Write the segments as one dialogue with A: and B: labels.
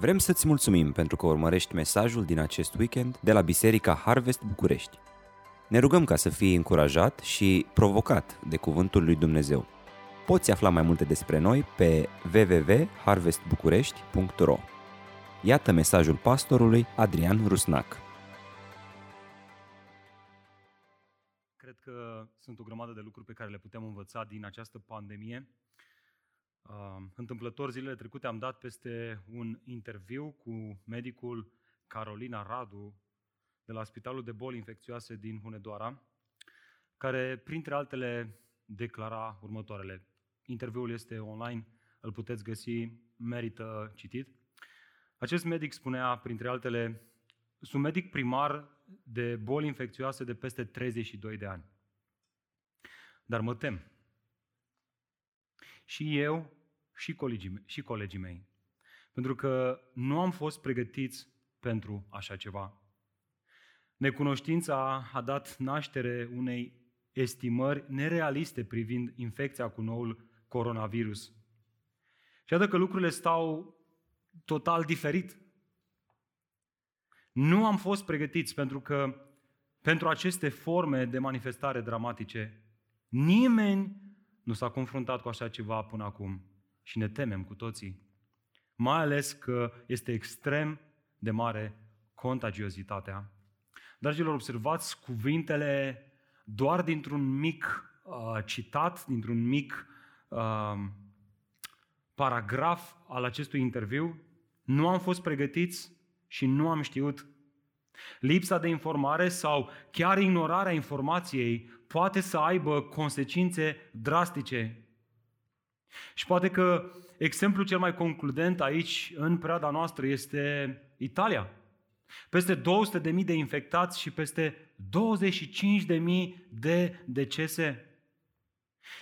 A: Vrem să-ți mulțumim pentru că urmărești mesajul din acest weekend de la Biserica Harvest București. Ne rugăm ca să fii încurajat și provocat de Cuvântul lui Dumnezeu. Poți afla mai multe despre noi pe www.harvestbucurești.ro Iată mesajul pastorului Adrian Rusnac.
B: Cred că sunt o grămadă de lucruri pe care le putem învăța din această pandemie Întâmplător zilele trecute am dat peste un interviu cu medicul Carolina Radu de la Spitalul de Boli Infecțioase din Hunedoara, care, printre altele, declara următoarele. Interviul este online, îl puteți găsi, merită citit. Acest medic spunea, printre altele, sunt medic primar de boli infecțioase de peste 32 de ani. Dar mă tem. Și eu și colegii, mei, și colegii mei. Pentru că nu am fost pregătiți pentru așa ceva. Necunoștința a dat naștere unei estimări nerealiste privind infecția cu noul coronavirus. Și iată că lucrurile stau total diferit. Nu am fost pregătiți pentru că pentru aceste forme de manifestare dramatice, nimeni nu s-a confruntat cu așa ceva până acum și ne temem cu toții. Mai ales că este extrem de mare contagiozitatea. Dragilor, observați cuvintele doar dintr-un mic uh, citat, dintr-un mic uh, paragraf al acestui interviu. Nu am fost pregătiți și nu am știut. Lipsa de informare sau chiar ignorarea informației poate să aibă consecințe drastice și poate că exemplul cel mai concludent aici, în perioada noastră, este Italia. Peste 200.000 de infectați și peste 25.000 de decese.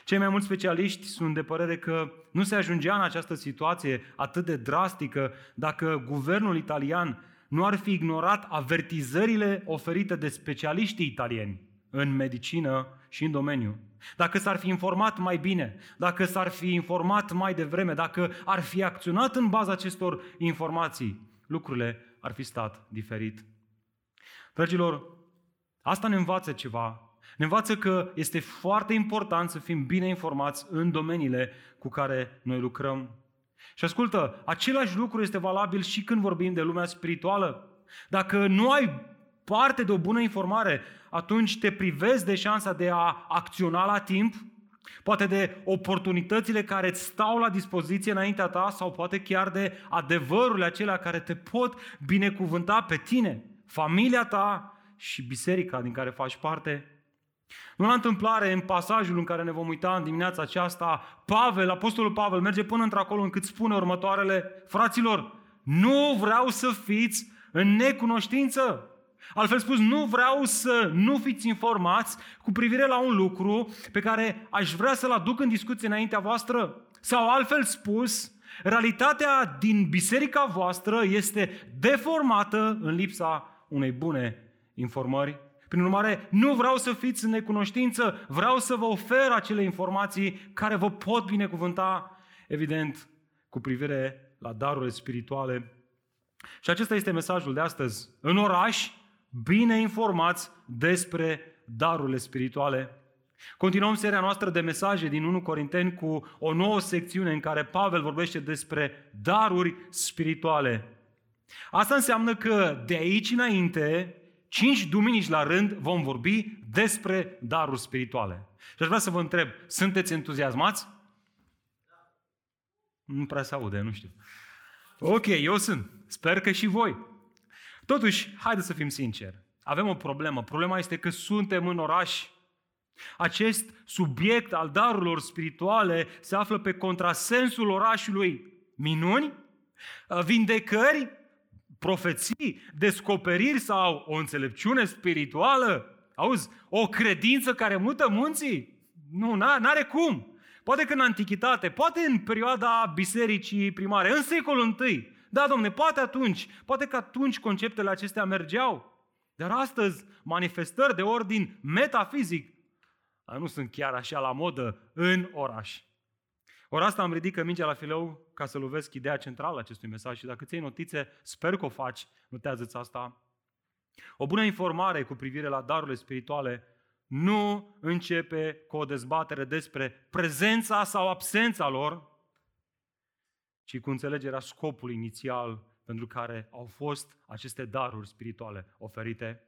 B: Cei mai mulți specialiști sunt de părere că nu se ajungea în această situație atât de drastică dacă guvernul italian nu ar fi ignorat avertizările oferite de specialiștii italieni în medicină și în domeniu. Dacă s-ar fi informat mai bine, dacă s-ar fi informat mai devreme, dacă ar fi acționat în baza acestor informații, lucrurile ar fi stat diferit. Dragilor, asta ne învață ceva. Ne învață că este foarte important să fim bine informați în domeniile cu care noi lucrăm. Și ascultă, același lucru este valabil și când vorbim de lumea spirituală. Dacă nu ai parte de o bună informare, atunci te privezi de șansa de a acționa la timp, poate de oportunitățile care îți stau la dispoziție înaintea ta sau poate chiar de adevărurile acelea care te pot binecuvânta pe tine, familia ta și biserica din care faci parte. Nu la întâmplare, în pasajul în care ne vom uita în dimineața aceasta, Pavel, Apostolul Pavel, merge până într-acolo încât spune următoarele, fraților, nu vreau să fiți în necunoștință. Altfel spus, nu vreau să nu fiți informați cu privire la un lucru pe care aș vrea să-l aduc în discuție înaintea voastră. Sau altfel spus, realitatea din biserica voastră este deformată în lipsa unei bune informări. Prin urmare, nu vreau să fiți în necunoștință, vreau să vă ofer acele informații care vă pot binecuvânta, evident, cu privire la darurile spirituale. Și acesta este mesajul de astăzi. În oraș, bine informați despre darurile spirituale. Continuăm seria noastră de mesaje din 1 Corinteni cu o nouă secțiune în care Pavel vorbește despre daruri spirituale. Asta înseamnă că de aici înainte, cinci duminici la rând, vom vorbi despre daruri spirituale. Și aș vrea să vă întreb, sunteți entuziasmați? Nu prea se aude, nu știu. Ok, eu sunt. Sper că și voi. Totuși, haideți să fim sinceri. Avem o problemă. Problema este că suntem în oraș. Acest subiect al darurilor spirituale se află pe contrasensul orașului. Minuni, vindecări, profeții, descoperiri sau o înțelepciune spirituală? Auzi, o credință care mută munții? Nu, n-are cum. Poate că în antichitate, poate în perioada bisericii primare, în secolul I, da, domne, poate atunci, poate că atunci conceptele acestea mergeau. Dar astăzi, manifestări de ordin metafizic nu sunt chiar așa la modă în oraș. Ori asta am ridicat mingea la filou ca să lovesc ideea centrală a acestui mesaj și dacă ți notițe, sper că o faci, notează-ți asta. O bună informare cu privire la darurile spirituale nu începe cu o dezbatere despre prezența sau absența lor, ci cu înțelegerea scopului inițial pentru care au fost aceste daruri spirituale oferite.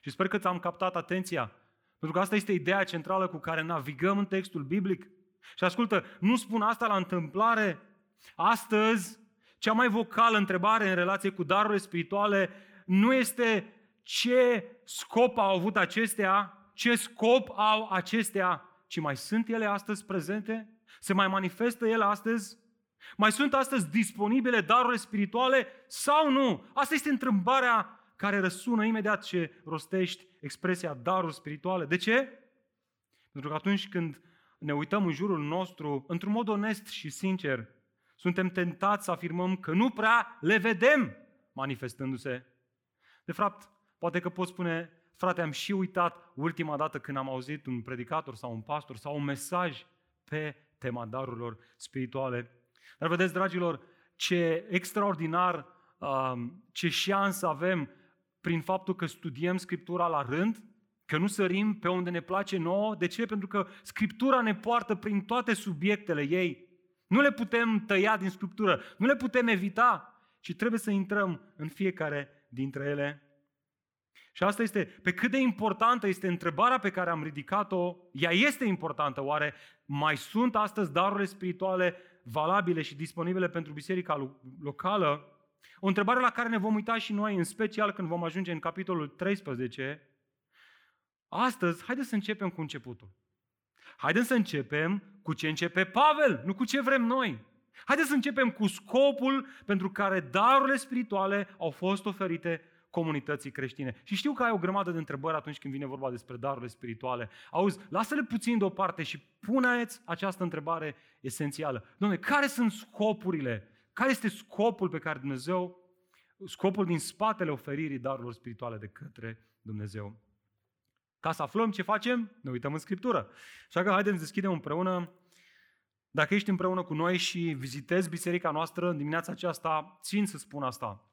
B: Și sper că ți-am captat atenția, pentru că asta este ideea centrală cu care navigăm în textul biblic. Și ascultă, nu spun asta la întâmplare. Astăzi, cea mai vocală întrebare în relație cu darurile spirituale nu este ce scop au avut acestea, ce scop au acestea, ci mai sunt ele astăzi prezente? Se mai manifestă ele astăzi? Mai sunt astăzi disponibile darurile spirituale sau nu? Asta este întrebarea care răsună imediat ce rostești expresia daruri spirituale. De ce? Pentru că atunci când ne uităm în jurul nostru, într-un mod onest și sincer, suntem tentați să afirmăm că nu prea le vedem manifestându-se. De fapt, poate că poți spune, frate, am și uitat ultima dată când am auzit un predicator sau un pastor sau un mesaj pe tema darurilor spirituale. Dar vedeți, dragilor, ce extraordinar, um, ce șansă avem prin faptul că studiem Scriptura la rând, că nu sărim pe unde ne place nouă. De ce? Pentru că Scriptura ne poartă prin toate subiectele ei. Nu le putem tăia din Scriptură, nu le putem evita, ci trebuie să intrăm în fiecare dintre ele. Și asta este, pe cât de importantă este întrebarea pe care am ridicat-o, ea este importantă. Oare mai sunt astăzi darurile spirituale valabile și disponibile pentru biserica locală? O întrebare la care ne vom uita și noi, în special când vom ajunge în capitolul 13. Astăzi, haideți să începem cu începutul. Haideți să începem cu ce începe Pavel, nu cu ce vrem noi. Haideți să începem cu scopul pentru care darurile spirituale au fost oferite comunității creștine. Și știu că ai o grămadă de întrebări atunci când vine vorba despre darurile spirituale. Auzi, lasă-le puțin deoparte și puneți această întrebare esențială. Dom'le, care sunt scopurile care este scopul pe care Dumnezeu, scopul din spatele oferirii darurilor spirituale de către Dumnezeu? Ca să aflăm ce facem, ne uităm în Scriptură. Așa că haideți să deschidem împreună. Dacă ești împreună cu noi și vizitezi biserica noastră în dimineața aceasta, țin să spun asta.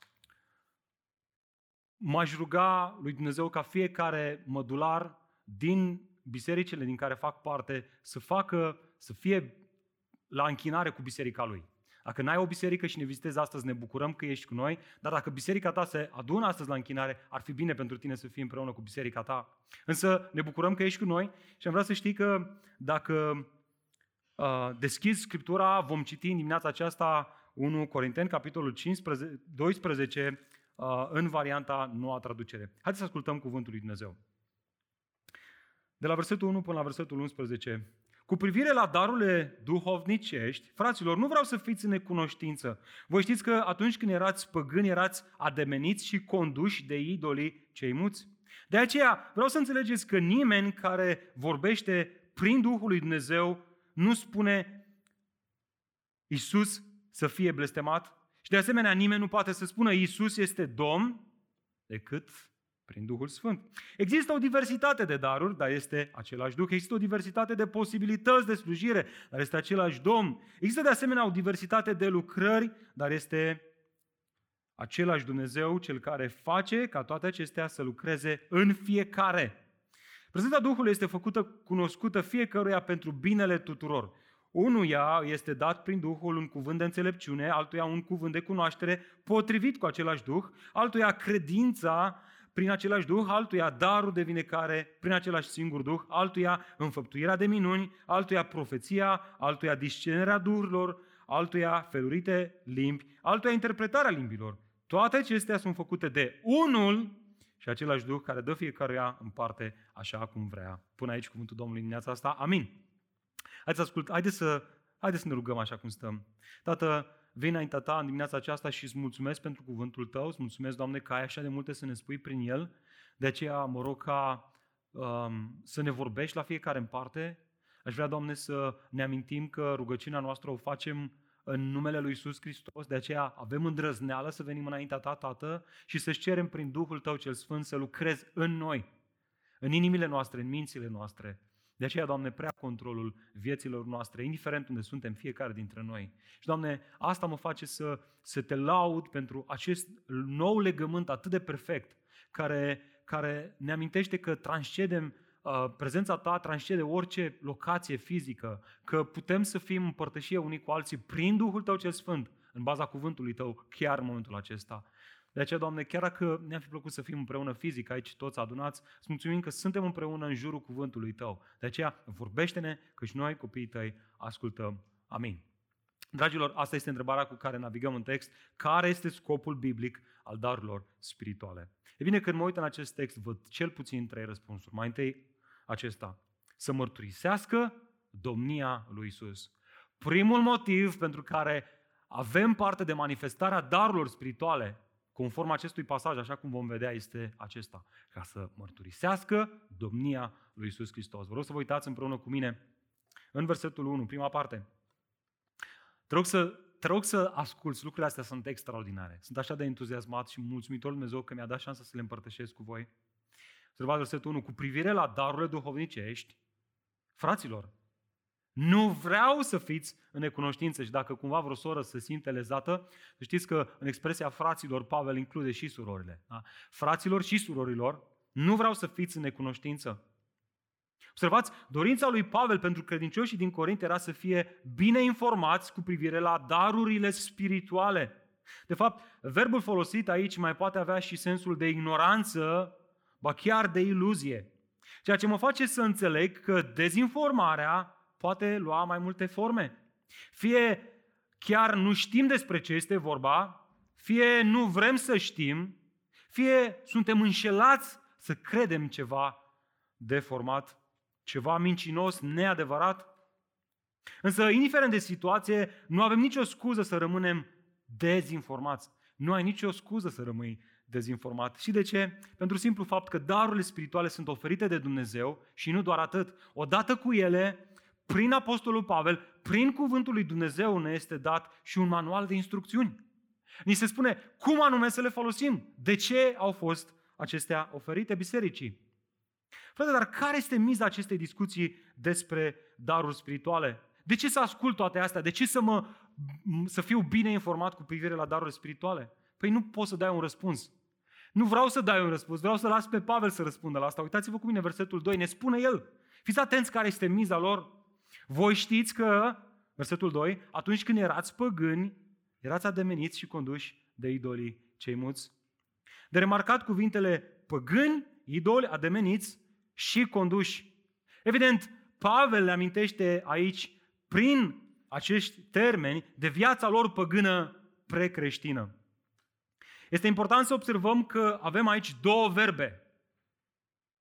B: M-aș ruga lui Dumnezeu ca fiecare mădular din bisericile din care fac parte să facă, să fie la închinare cu biserica lui. Dacă n-ai o biserică și ne vizitezi astăzi, ne bucurăm că ești cu noi, dar dacă biserica ta se adună astăzi la închinare, ar fi bine pentru tine să fii împreună cu biserica ta. Însă ne bucurăm că ești cu noi și am vrea să știi că dacă uh, deschizi Scriptura, vom citi în dimineața aceasta 1 Corinteni, capitolul 15, 12, uh, în varianta noua traducere. Haideți să ascultăm cuvântul lui Dumnezeu. De la versetul 1 până la versetul 11, cu privire la darurile duhovnicești, fraților, nu vreau să fiți în necunoștință. Voi știți că atunci când erați păgâni, erați ademeniți și conduși de idolii cei muți. De aceea vreau să înțelegeți că nimeni care vorbește prin Duhul lui Dumnezeu nu spune Isus să fie blestemat și de asemenea nimeni nu poate să spună Isus este Domn decât prin Duhul Sfânt. Există o diversitate de daruri, dar este același Duh. Există o diversitate de posibilități de slujire, dar este același Domn. Există de asemenea o diversitate de lucrări, dar este același Dumnezeu, Cel care face ca toate acestea să lucreze în fiecare. Prezența Duhului este făcută cunoscută fiecăruia pentru binele tuturor. Unuia este dat prin Duhul un cuvânt de înțelepciune, altuia un cuvânt de cunoaștere potrivit cu același Duh, altuia credința prin același Duh, altuia darul de vindecare prin același singur Duh, altuia înfăptuirea de minuni, altuia profeția, altuia discernerea duhurilor, altuia felurite limbi, altuia interpretarea limbilor. Toate acestea sunt făcute de unul și același Duh care dă fiecăruia în parte așa cum vrea. Până aici cuvântul Domnului dimineața asta. Amin. Haideți să ascult, haideți să, haideți să ne rugăm așa cum stăm. Tată, vin înaintea ta în dimineața aceasta și îți mulțumesc pentru cuvântul tău, îți mulțumesc, Doamne, că ai așa de multe să ne spui prin el. De aceea mă rog ca um, să ne vorbești la fiecare în parte. Aș vrea, Doamne, să ne amintim că rugăciunea noastră o facem în numele Lui Isus Hristos, de aceea avem îndrăzneală să venim înaintea Ta, Tată, și să-ți cerem prin Duhul Tău cel Sfânt să lucrezi în noi, în inimile noastre, în mințile noastre. De aceea, Doamne, prea controlul vieților noastre, indiferent unde suntem fiecare dintre noi. Și, Doamne, asta mă face să, să te laud pentru acest nou legământ atât de perfect, care, care ne amintește că transcedem Uh, prezența ta transcede orice locație fizică, că putem să fim împărtășie unii cu alții prin Duhul Tău cel Sfânt, în baza cuvântului Tău, chiar în momentul acesta. De aceea, Doamne, chiar dacă ne-am fi plăcut să fim împreună fizic aici toți adunați, îți mulțumim că suntem împreună în jurul cuvântului Tău. De aceea, vorbește-ne că și noi, copiii Tăi, ascultăm. Amin. Dragilor, asta este întrebarea cu care navigăm în text. Care este scopul biblic al darurilor spirituale? E bine, când mă uit în acest text, văd cel puțin trei răspunsuri. Mai întâi, acesta. Să mărturisească domnia lui Isus. Primul motiv pentru care avem parte de manifestarea darurilor spirituale, conform acestui pasaj, așa cum vom vedea, este acesta. Ca să mărturisească domnia lui Isus Hristos. Vă rog să vă uitați împreună cu mine în versetul 1, prima parte. Te rog să, te rog să asculți, lucrurile astea sunt extraordinare. Sunt așa de entuziasmat și mulțumitor Dumnezeu că mi-a dat șansa să le împărtășesc cu voi. Observați versetul 1. Cu privire la darurile duhovnicești, fraților, nu vreau să fiți în necunoștință și dacă cumva vreo soră se simte lezată, știți că în expresia fraților Pavel include și surorile. Da? Fraților și surorilor, nu vreau să fiți în necunoștință. Observați, dorința lui Pavel pentru credincioșii din Corint era să fie bine informați cu privire la darurile spirituale. De fapt, verbul folosit aici mai poate avea și sensul de ignoranță ba chiar de iluzie. Ceea ce mă face să înțeleg că dezinformarea poate lua mai multe forme. Fie chiar nu știm despre ce este vorba, fie nu vrem să știm, fie suntem înșelați să credem ceva deformat, ceva mincinos, neadevărat. Însă, indiferent de situație, nu avem nicio scuză să rămânem dezinformați. Nu ai nicio scuză să rămâi dezinformat. Și de ce? Pentru simplu fapt că darurile spirituale sunt oferite de Dumnezeu și nu doar atât. Odată cu ele, prin Apostolul Pavel, prin cuvântul lui Dumnezeu ne este dat și un manual de instrucțiuni. Ni se spune cum anume să le folosim, de ce au fost acestea oferite bisericii. Frate, dar care este miza acestei discuții despre daruri spirituale? De ce să ascult toate astea? De ce să, mă, să fiu bine informat cu privire la darurile spirituale? Păi nu poți să dai un răspuns. Nu vreau să dai un răspuns, vreau să las pe Pavel să răspundă la asta. Uitați-vă cu mine versetul 2, ne spune el. Fiți atenți care este miza lor. Voi știți că, versetul 2, atunci când erați păgâni, erați ademeniți și conduși de idolii cei muți. De remarcat cuvintele păgâni, idoli, ademeniți și conduși. Evident, Pavel le amintește aici, prin acești termeni, de viața lor păgână precreștină. Este important să observăm că avem aici două verbe.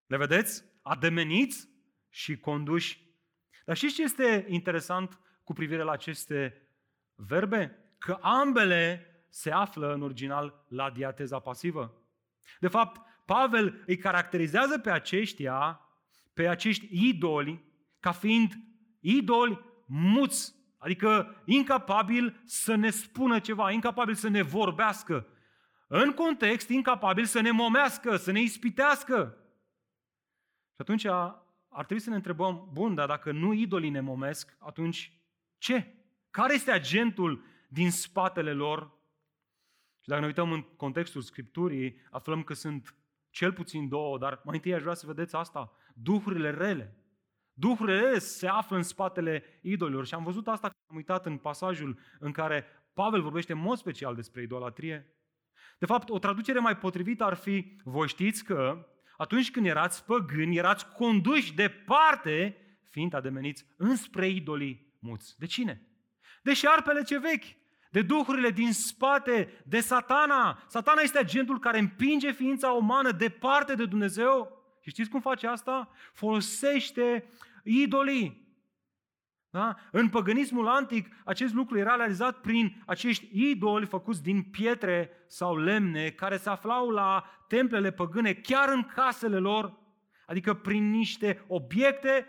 B: Le vedeți? Ademeniți și conduși. Dar știți ce este interesant cu privire la aceste verbe? Că ambele se află în original la diateza pasivă. De fapt, Pavel îi caracterizează pe aceștia, pe acești idoli, ca fiind idoli muți, adică incapabil să ne spună ceva, incapabil să ne vorbească, în context incapabil să ne momească, să ne ispitească. Și atunci ar trebui să ne întrebăm, bun, dar dacă nu idolii ne momesc, atunci ce? Care este agentul din spatele lor? Și dacă ne uităm în contextul Scripturii, aflăm că sunt cel puțin două, dar mai întâi aș vrea să vedeți asta. Duhurile rele. Duhurile rele se află în spatele idolilor. Și am văzut asta când am uitat în pasajul în care Pavel vorbește în mod special despre idolatrie. De fapt, o traducere mai potrivită ar fi, voi știți că atunci când erați păgâni, erați conduși departe, fiind ademeniți, înspre idolii muți. De cine? De șarpele ce vechi, de duhurile din spate, de satana. Satana este agentul care împinge ființa umană departe de Dumnezeu. Și știți cum face asta? Folosește idolii da? În păgânismul antic, acest lucru era realizat prin acești idoli făcuți din pietre sau lemne, care se aflau la templele păgâne, chiar în casele lor, adică prin niște obiecte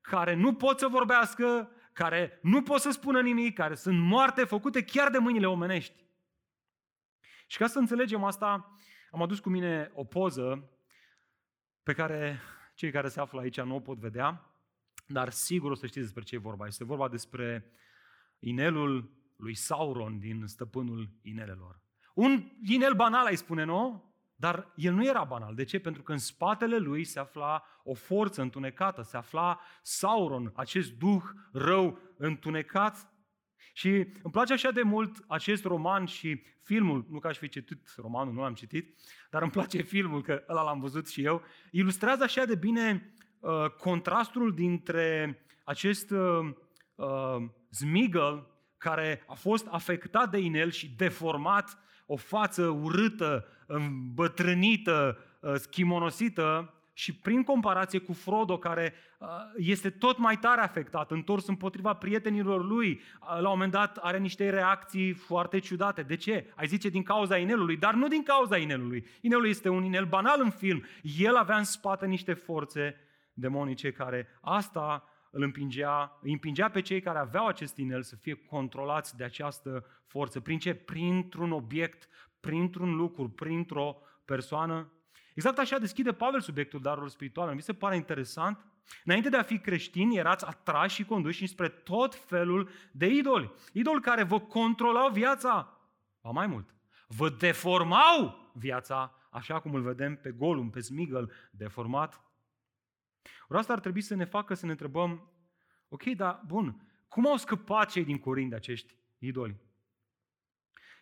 B: care nu pot să vorbească, care nu pot să spună nimic, care sunt moarte, făcute chiar de mâinile omenești. Și ca să înțelegem asta, am adus cu mine o poză pe care cei care se află aici nu o pot vedea, dar sigur o să știți despre ce e vorba. Este vorba despre inelul lui Sauron din stăpânul inelelor. Un inel banal, ai spune, nu? Dar el nu era banal. De ce? Pentru că în spatele lui se afla o forță întunecată, se afla Sauron, acest duh rău întunecat. Și îmi place așa de mult acest roman și filmul, nu că aș fi citit romanul, nu l-am citit, dar îmi place filmul, că ăla l-am văzut și eu, ilustrează așa de bine uh, contrastul dintre acest uh, uh, zmigăl care a fost afectat de inel și deformat, o față urâtă, îmbătrânită, uh, schimonosită și prin comparație cu Frodo, care uh, este tot mai tare afectat, întors împotriva prietenilor lui, uh, la un moment dat are niște reacții foarte ciudate. De ce? Ai zice din cauza inelului, dar nu din cauza inelului. Inelul este un inel banal în film. El avea în spate niște forțe demonice care asta îl împingea, îi împingea pe cei care aveau acest inel să fie controlați de această forță. Prin ce? Printr-un obiect, printr-un lucru, printr-o persoană. Exact așa deschide Pavel subiectul darurilor spirituale. Mi se pare interesant. Înainte de a fi creștini, erați atrași și conduși spre tot felul de idoli. Idoli care vă controlau viața. Ba mai mult, vă deformau viața, așa cum îl vedem pe Golum, pe Smigel, deformat ori asta ar trebui să ne facă să ne întrebăm, ok, dar bun, cum au scăpat cei din Corint de acești idoli?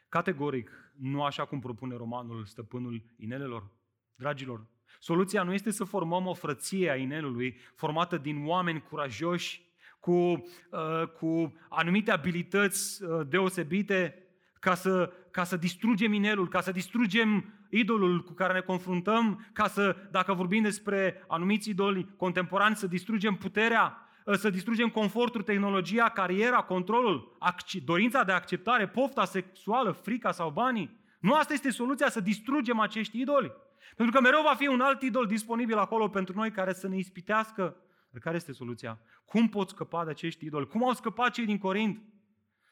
B: Categoric, nu așa cum propune romanul Stăpânul Inelelor. Dragilor, soluția nu este să formăm o frăție a inelului formată din oameni curajoși, cu, uh, cu anumite abilități uh, deosebite, ca să, ca să distrugem inelul, ca să distrugem idolul cu care ne confruntăm, ca să, dacă vorbim despre anumiți idoli contemporanți, să distrugem puterea, ă, să distrugem confortul, tehnologia, cariera, controlul, dorința de acceptare, pofta sexuală, frica sau banii. Nu asta este soluția, să distrugem acești idoli. Pentru că mereu va fi un alt idol disponibil acolo pentru noi care să ne ispitească. Dar care este soluția? Cum pot scăpa de acești idoli? Cum au scăpat cei din Corint?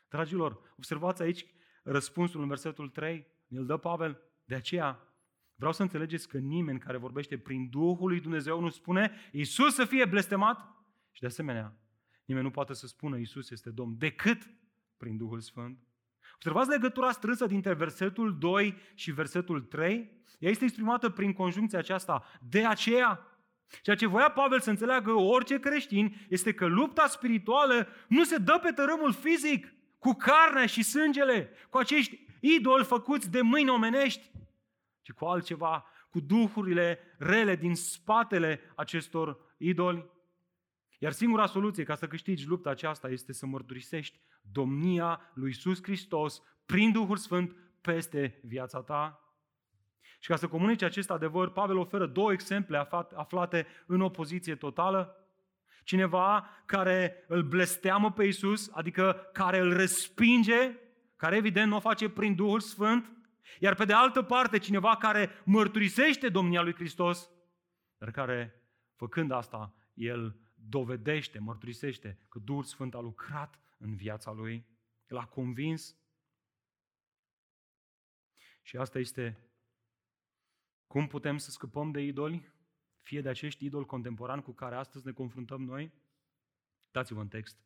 B: Dragilor, observați aici răspunsul în versetul 3, îl dă Pavel. De aceea vreau să înțelegeți că nimeni care vorbește prin Duhul lui Dumnezeu nu spune Iisus să fie blestemat și de asemenea nimeni nu poate să spună Iisus este Domn decât prin Duhul Sfânt. Observați legătura strânsă dintre versetul 2 și versetul 3. Ea este exprimată prin conjuncția aceasta. De aceea, Ceea ce voia Pavel să înțeleagă orice creștin este că lupta spirituală nu se dă pe tărâmul fizic, cu carnea și sângele, cu acești idoli făcuți de mâini omenești, ci cu altceva, cu duhurile rele din spatele acestor idoli. Iar singura soluție ca să câștigi lupta aceasta este să mărturisești domnia lui Iisus Hristos prin Duhul Sfânt peste viața ta. Și ca să comunici acest adevăr, Pavel oferă două exemple aflate în opoziție totală. Cineva care îl blesteamă pe Iisus, adică care îl respinge care evident nu o face prin Duhul Sfânt, iar pe de altă parte cineva care mărturisește domnia lui Hristos, dar care, făcând asta, el dovedește, mărturisește că Duhul Sfânt a lucrat în viața lui, l-a convins. Și asta este cum putem să scăpăm de idoli, fie de acești idoli contemporani cu care astăzi ne confruntăm noi. Dați-vă în text.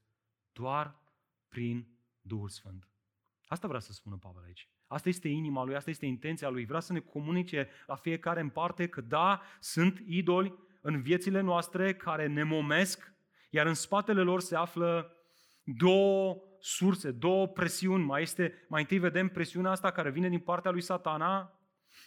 B: Doar prin Duhul Sfânt. Asta vrea să spună Pavel aici. Asta este inima lui, asta este intenția lui. Vrea să ne comunice la fiecare în parte că da, sunt idoli în viețile noastre care ne momesc, iar în spatele lor se află două surse, două presiuni. Mai, este, mai întâi vedem presiunea asta care vine din partea lui satana,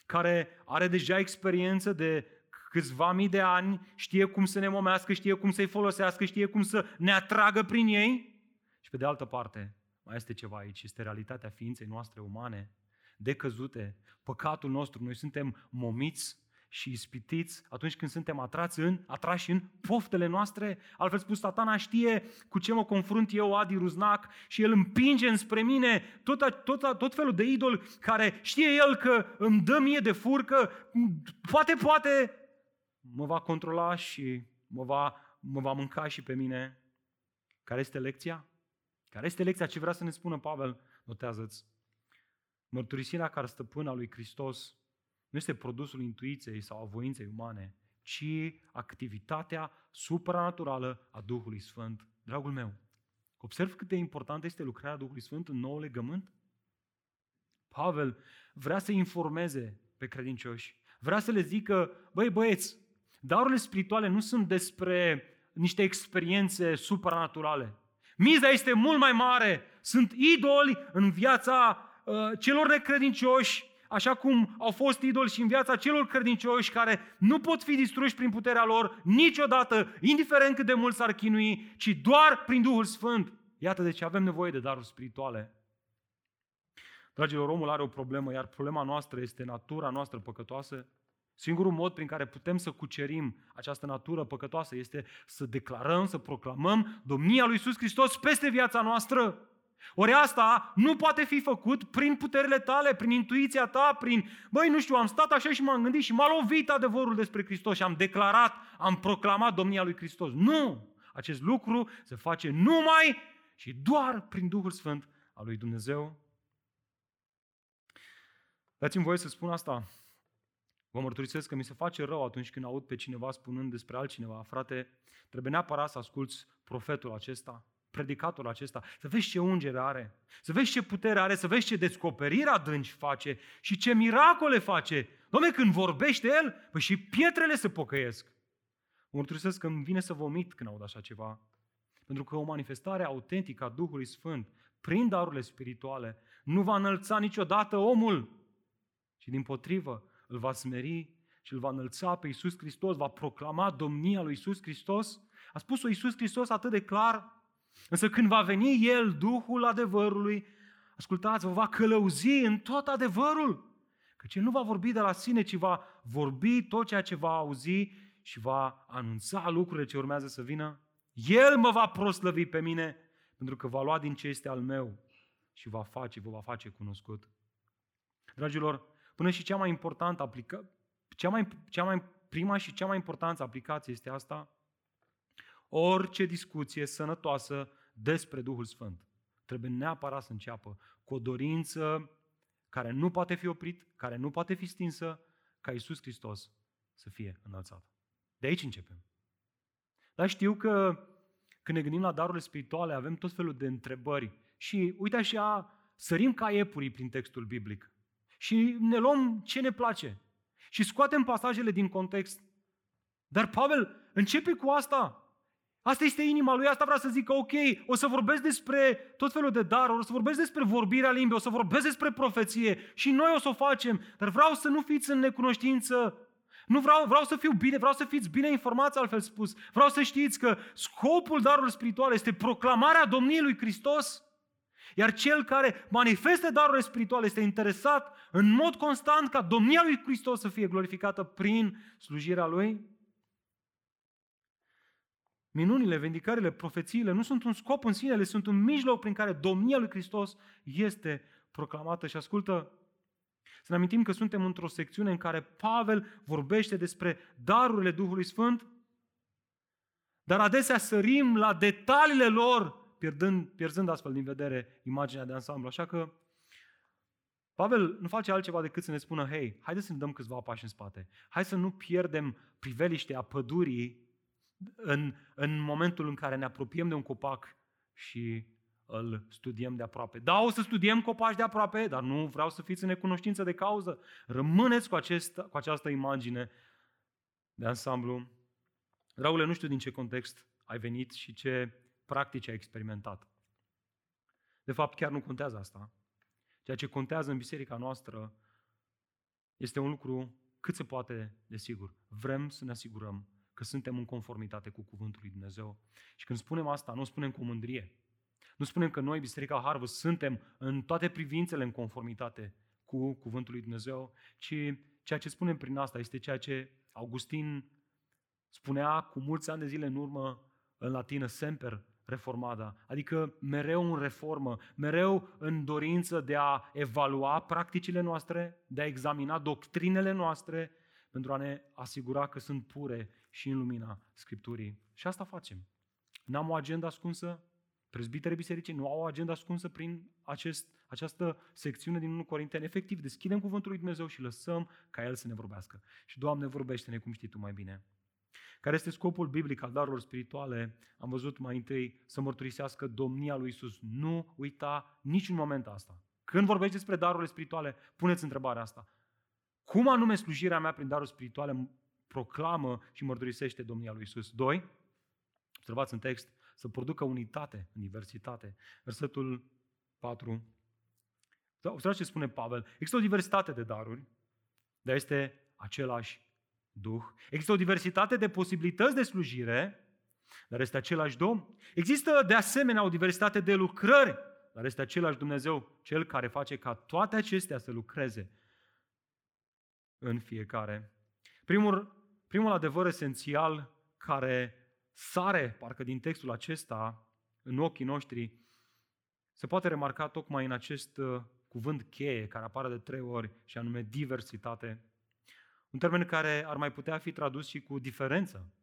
B: care are deja experiență de câțiva mii de ani, știe cum să ne momească, știe cum să-i folosească, știe cum să ne atragă prin ei. Și pe de altă parte, mai este ceva aici, este realitatea ființei noastre umane, decăzute, păcatul nostru. Noi suntem momiți și ispitiți atunci când suntem atrați în, atrași în poftele noastre. Altfel spus, satana știe cu ce mă confrunt eu, Adi Ruznac, și el împinge înspre mine tot, tot, tot felul de idol care știe el că îmi dă mie de furcă, poate, poate mă va controla și mă va, mă va mânca și pe mine. Care este lecția? Care este lecția ce vrea să ne spună Pavel? Notează-ți. Mărturisirea care stăpâna lui Hristos nu este produsul intuiției sau a voinței umane, ci ci activitatea supranaturală a Duhului Sfânt. Dragul meu, observ cât de importantă este lucrarea Duhului Sfânt în nou legământ? Pavel vrea să informeze pe credincioși. Vrea să le zică, băi băieți, darurile spirituale nu sunt despre niște experiențe supranaturale. Miza este mult mai mare. Sunt idoli în viața uh, celor necredincioși, așa cum au fost idoli și în viața celor credincioși care nu pot fi distruși prin puterea lor niciodată, indiferent cât de mult s-ar chinui, ci doar prin Duhul Sfânt. Iată de ce avem nevoie de daruri spirituale. Dragilor, omul are o problemă, iar problema noastră este natura noastră păcătoasă. Singurul mod prin care putem să cucerim această natură păcătoasă este să declarăm, să proclamăm domnia lui Iisus Hristos peste viața noastră. Ori asta nu poate fi făcut prin puterile tale, prin intuiția ta, prin, băi, nu știu, am stat așa și m-am gândit și m-a lovit adevărul despre Hristos și am declarat, am proclamat domnia lui Hristos. Nu! Acest lucru se face numai și doar prin Duhul Sfânt al lui Dumnezeu Dați-mi voie să spun asta. Vă mărturisesc că mi se face rău atunci când aud pe cineva spunând despre altcineva. Frate, trebuie neapărat să asculți profetul acesta, predicatul acesta, să vezi ce ungere are, să vezi ce putere are, să vezi ce descoperire adânci face și ce miracole face. Dom'le, când vorbește el, păi și pietrele se pocăiesc. Mă mărturisesc că îmi vine să vomit când aud așa ceva. Pentru că o manifestare autentică a Duhului Sfânt, prin darurile spirituale, nu va înălța niciodată omul și din potrivă îl va smeri și îl va înălța pe Iisus Hristos, va proclama domnia lui Iisus Hristos. A spus-o Iisus Hristos atât de clar. Însă când va veni El, Duhul adevărului, ascultați, vă va călăuzi în tot adevărul. Căci El nu va vorbi de la sine, ci va vorbi tot ceea ce va auzi și va anunța lucrurile ce urmează să vină. El mă va proslăvi pe mine, pentru că va lua din ce este al meu și va face, vă va face cunoscut. Dragilor, Până și cea mai importantă aplică, cea mai, cea mai prima și cea mai importantă aplicație este asta. Orice discuție sănătoasă despre Duhul Sfânt trebuie neapărat să înceapă cu o dorință care nu poate fi oprit, care nu poate fi stinsă, ca Iisus Hristos să fie înălțat. De aici începem. Dar știu că când ne gândim la darurile spirituale, avem tot felul de întrebări. Și uite așa, sărim ca iepurii prin textul biblic și ne luăm ce ne place. Și scoatem pasajele din context. Dar Pavel începe cu asta. Asta este inima lui, asta vrea să zică, ok, o să vorbesc despre tot felul de daruri, o să vorbesc despre vorbirea limbii, o să vorbesc despre profeție și noi o să o facem, dar vreau să nu fiți în necunoștință. Nu vreau, vreau să fiu bine, vreau să fiți bine informați, altfel spus. Vreau să știți că scopul darurilor spirituale este proclamarea Domniei lui Hristos. Iar cel care manifestă darurile spirituale este interesat în mod constant ca domnia lui Hristos să fie glorificată prin slujirea lui. Minunile, vindicările, profețiile nu sunt un scop în sine, ele sunt un mijloc prin care domnia lui Hristos este proclamată. Și ascultă, să ne amintim că suntem într-o secțiune în care Pavel vorbește despre darurile Duhului Sfânt, dar adesea sărim la detaliile lor pierdând, pierzând astfel din vedere imaginea de ansamblu. Așa că Pavel nu face altceva decât să ne spună, hei, haideți să ne dăm câțiva pași în spate. Hai să nu pierdem priveliștea pădurii în, în momentul în care ne apropiem de un copac și îl studiem de aproape. Da, o să studiem copaci de aproape, dar nu vreau să fiți în necunoștință de cauză. Rămâneți cu, acest, cu această imagine de ansamblu. Dragule, nu știu din ce context ai venit și ce practici ai experimentat. De fapt, chiar nu contează asta. Ceea ce contează în biserica noastră este un lucru cât se poate de sigur. Vrem să ne asigurăm că suntem în conformitate cu Cuvântul lui Dumnezeu. Și când spunem asta, nu spunem cu mândrie. Nu spunem că noi, Biserica Harvest, suntem în toate privințele în conformitate cu Cuvântul lui Dumnezeu, ci ceea ce spunem prin asta este ceea ce Augustin spunea cu mulți ani de zile în urmă în latină, semper reformada, adică mereu în reformă, mereu în dorință de a evalua practicile noastre, de a examina doctrinele noastre, pentru a ne asigura că sunt pure și în lumina Scripturii. Și asta facem. N-am o agenda ascunsă, prezbiterii bisericii nu au o agenda ascunsă prin acest, această secțiune din 1 Corinteni. Efectiv, deschidem cuvântul lui Dumnezeu și lăsăm ca El să ne vorbească. Și Doamne, vorbește-ne cum știi Tu mai bine. Care este scopul biblic al darurilor spirituale? Am văzut mai întâi să mărturisească domnia lui Isus. Nu uita niciun moment asta. Când vorbești despre darurile spirituale, puneți întrebarea asta. Cum anume slujirea mea prin daruri spirituale proclamă și mărturisește domnia lui Isus? Doi, observați în text, să producă unitate în diversitate. Versetul 4. Observați ce spune Pavel. Există o diversitate de daruri, dar este același Duh. Există o diversitate de posibilități de slujire, dar este același Domn. Există de asemenea o diversitate de lucrări, dar este același Dumnezeu, Cel care face ca toate acestea să lucreze în fiecare. Primul, primul adevăr esențial care sare, parcă din textul acesta, în ochii noștri, se poate remarca tocmai în acest uh, cuvânt cheie care apare de trei ori și anume diversitate. Un termen care ar mai putea fi tradus și cu diferență,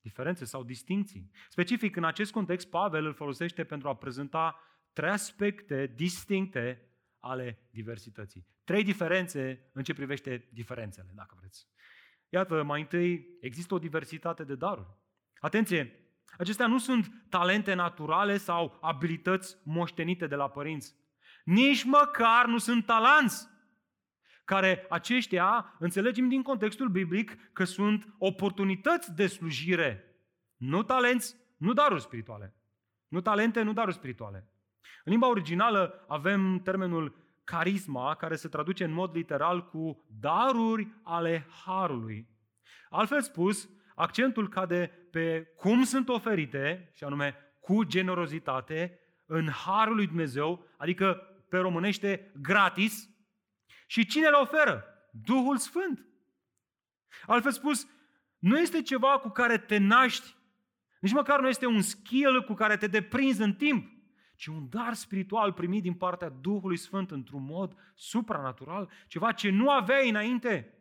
B: diferențe sau distinții. Specific, în acest context, Pavel îl folosește pentru a prezenta trei aspecte distincte ale diversității. Trei diferențe în ce privește diferențele, dacă vreți. Iată, mai întâi, există o diversitate de daruri. Atenție, acestea nu sunt talente naturale sau abilități moștenite de la părinți. Nici măcar nu sunt talanți care aceștia, înțelegem din contextul biblic, că sunt oportunități de slujire, nu talenți, nu daruri spirituale. Nu talente, nu daruri spirituale. În limba originală avem termenul carisma, care se traduce în mod literal cu daruri ale harului. Altfel spus, accentul cade pe cum sunt oferite, și anume cu generozitate, în harul lui Dumnezeu, adică pe românește gratis, și cine le oferă? Duhul Sfânt. Altfel spus, nu este ceva cu care te naști, nici măcar nu este un skill cu care te deprinzi în timp, ci un dar spiritual primit din partea Duhului Sfânt într-un mod supranatural, ceva ce nu aveai înainte.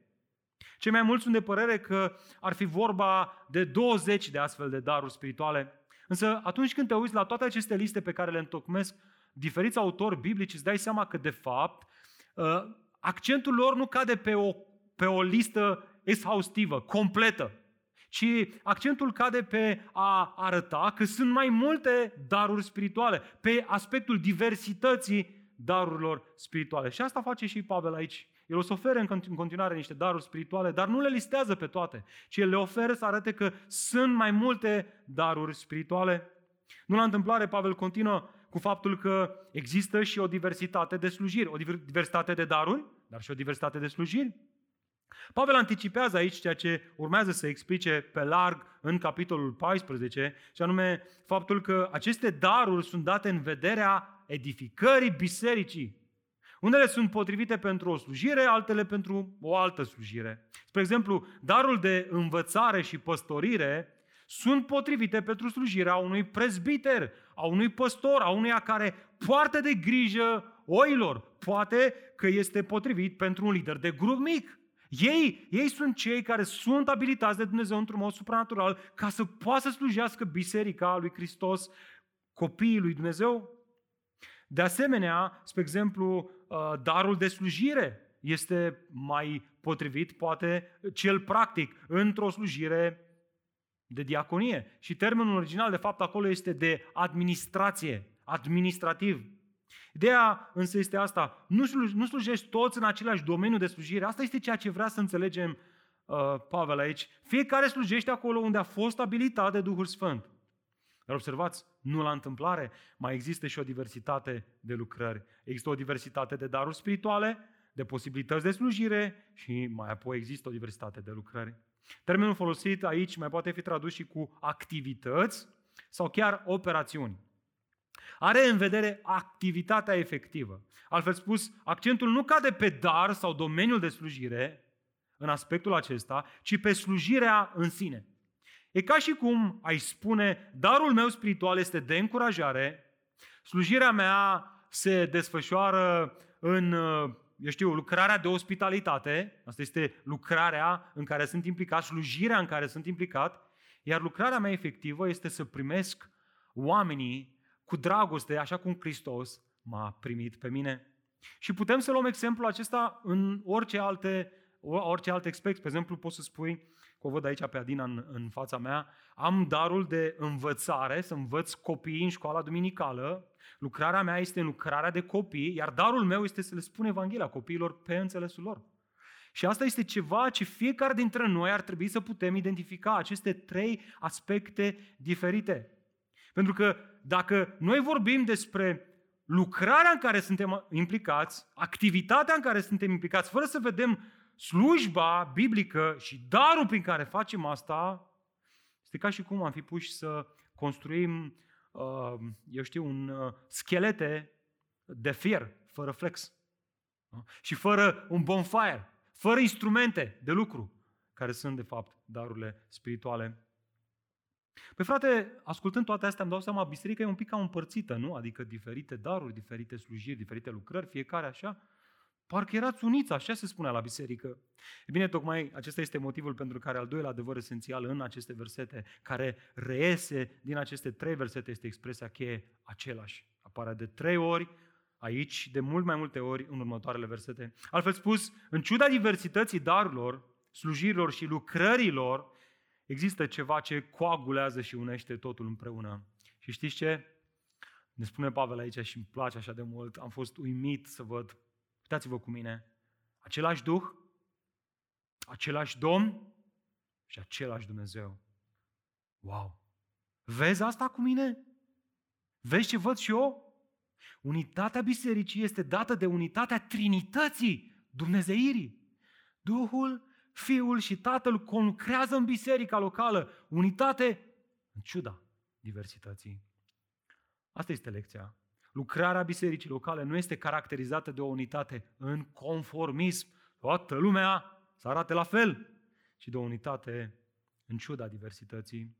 B: Cei mai mulți sunt de părere că ar fi vorba de 20 de astfel de daruri spirituale. Însă atunci când te uiți la toate aceste liste pe care le întocmesc diferiți autori biblici, îți dai seama că de fapt ă, accentul lor nu cade pe o, pe o listă exhaustivă, completă, ci accentul cade pe a arăta că sunt mai multe daruri spirituale, pe aspectul diversității darurilor spirituale. Și asta face și Pavel aici. El o să ofere în continuare niște daruri spirituale, dar nu le listează pe toate, ci el le oferă să arate că sunt mai multe daruri spirituale. Nu la întâmplare, Pavel continuă cu faptul că există și o diversitate de slujiri, o diversitate de daruri, dar și o diversitate de slujiri. Pavel anticipează aici ceea ce urmează să explice pe larg în capitolul 14, și anume faptul că aceste daruri sunt date în vederea edificării bisericii. Unele sunt potrivite pentru o slujire, altele pentru o altă slujire. Spre exemplu, darul de învățare și păstorire sunt potrivite pentru slujirea unui prezbiter, a unui păstor, a unuia care poartă de grijă oilor. Poate că este potrivit pentru un lider de grup mic. Ei, ei sunt cei care sunt abilitați de Dumnezeu într-un mod supranatural ca să poată să slujească biserica lui Hristos, copiii lui Dumnezeu. De asemenea, spre exemplu, uh, darul de slujire este mai potrivit, poate, cel practic, într-o slujire de diaconie. Și termenul original, de fapt, acolo este de administrație, administrativ. Ideea însă este asta, nu, sluj, nu slujești toți în același domeniu de slujire. Asta este ceea ce vrea să înțelegem uh, Pavel aici. Fiecare slujește acolo unde a fost abilitat de Duhul Sfânt. Dar observați, nu la întâmplare, mai există și o diversitate de lucrări. Există o diversitate de daruri spirituale, de posibilități de slujire și mai apoi există o diversitate de lucrări. Termenul folosit aici mai poate fi tradus și cu activități sau chiar operațiuni. Are în vedere activitatea efectivă. Altfel spus, accentul nu cade pe dar sau domeniul de slujire în aspectul acesta, ci pe slujirea în sine. E ca și cum ai spune, darul meu spiritual este de încurajare, slujirea mea se desfășoară în, eu știu, lucrarea de ospitalitate, asta este lucrarea în care sunt implicat, slujirea în care sunt implicat, iar lucrarea mea efectivă este să primesc oamenii cu dragoste, așa cum Hristos m-a primit pe mine. Și putem să luăm exemplul acesta în orice alte, orice alt aspect. Pe exemplu, poți să spui, că o văd aici pe Adina în, în fața mea, am darul de învățare, să învăț copiii în școala duminicală, lucrarea mea este lucrarea de copii, iar darul meu este să le spun Evanghelia copiilor pe înțelesul lor. Și asta este ceva ce fiecare dintre noi ar trebui să putem identifica, aceste trei aspecte diferite. Pentru că dacă noi vorbim despre lucrarea în care suntem implicați, activitatea în care suntem implicați, fără să vedem slujba biblică și darul prin care facem asta, este ca și cum am fi puși să construim, uh, eu știu, un uh, schelete de fier, fără flex. Și fără un bonfire, fără instrumente de lucru, care sunt, de fapt, darurile spirituale Păi frate, ascultând toate astea, îmi dau seama, biserica e un pic ca împărțită, nu? Adică diferite daruri, diferite slujiri, diferite lucrări, fiecare așa. Parcă erați uniți, așa se spunea la biserică. E bine, tocmai acesta este motivul pentru care al doilea adevăr esențial în aceste versete, care reiese din aceste trei versete, este expresia cheie același. Apare de trei ori aici, de mult mai multe ori în următoarele versete. Altfel spus, în ciuda diversității darurilor, slujirilor și lucrărilor, există ceva ce coagulează și unește totul împreună. Și știți ce? Ne spune Pavel aici și îmi place așa de mult. Am fost uimit să văd, uitați-vă cu mine, același Duh, același Domn și același Dumnezeu. Wow! Vezi asta cu mine? Vezi ce văd și eu? Unitatea bisericii este dată de unitatea Trinității, Dumnezeirii. Duhul Fiul și Tatăl concrează în biserica locală unitate în ciuda diversității. Asta este lecția. Lucrarea bisericii locale nu este caracterizată de o unitate în conformism. Toată lumea să arate la fel, ci de o unitate în ciuda diversității.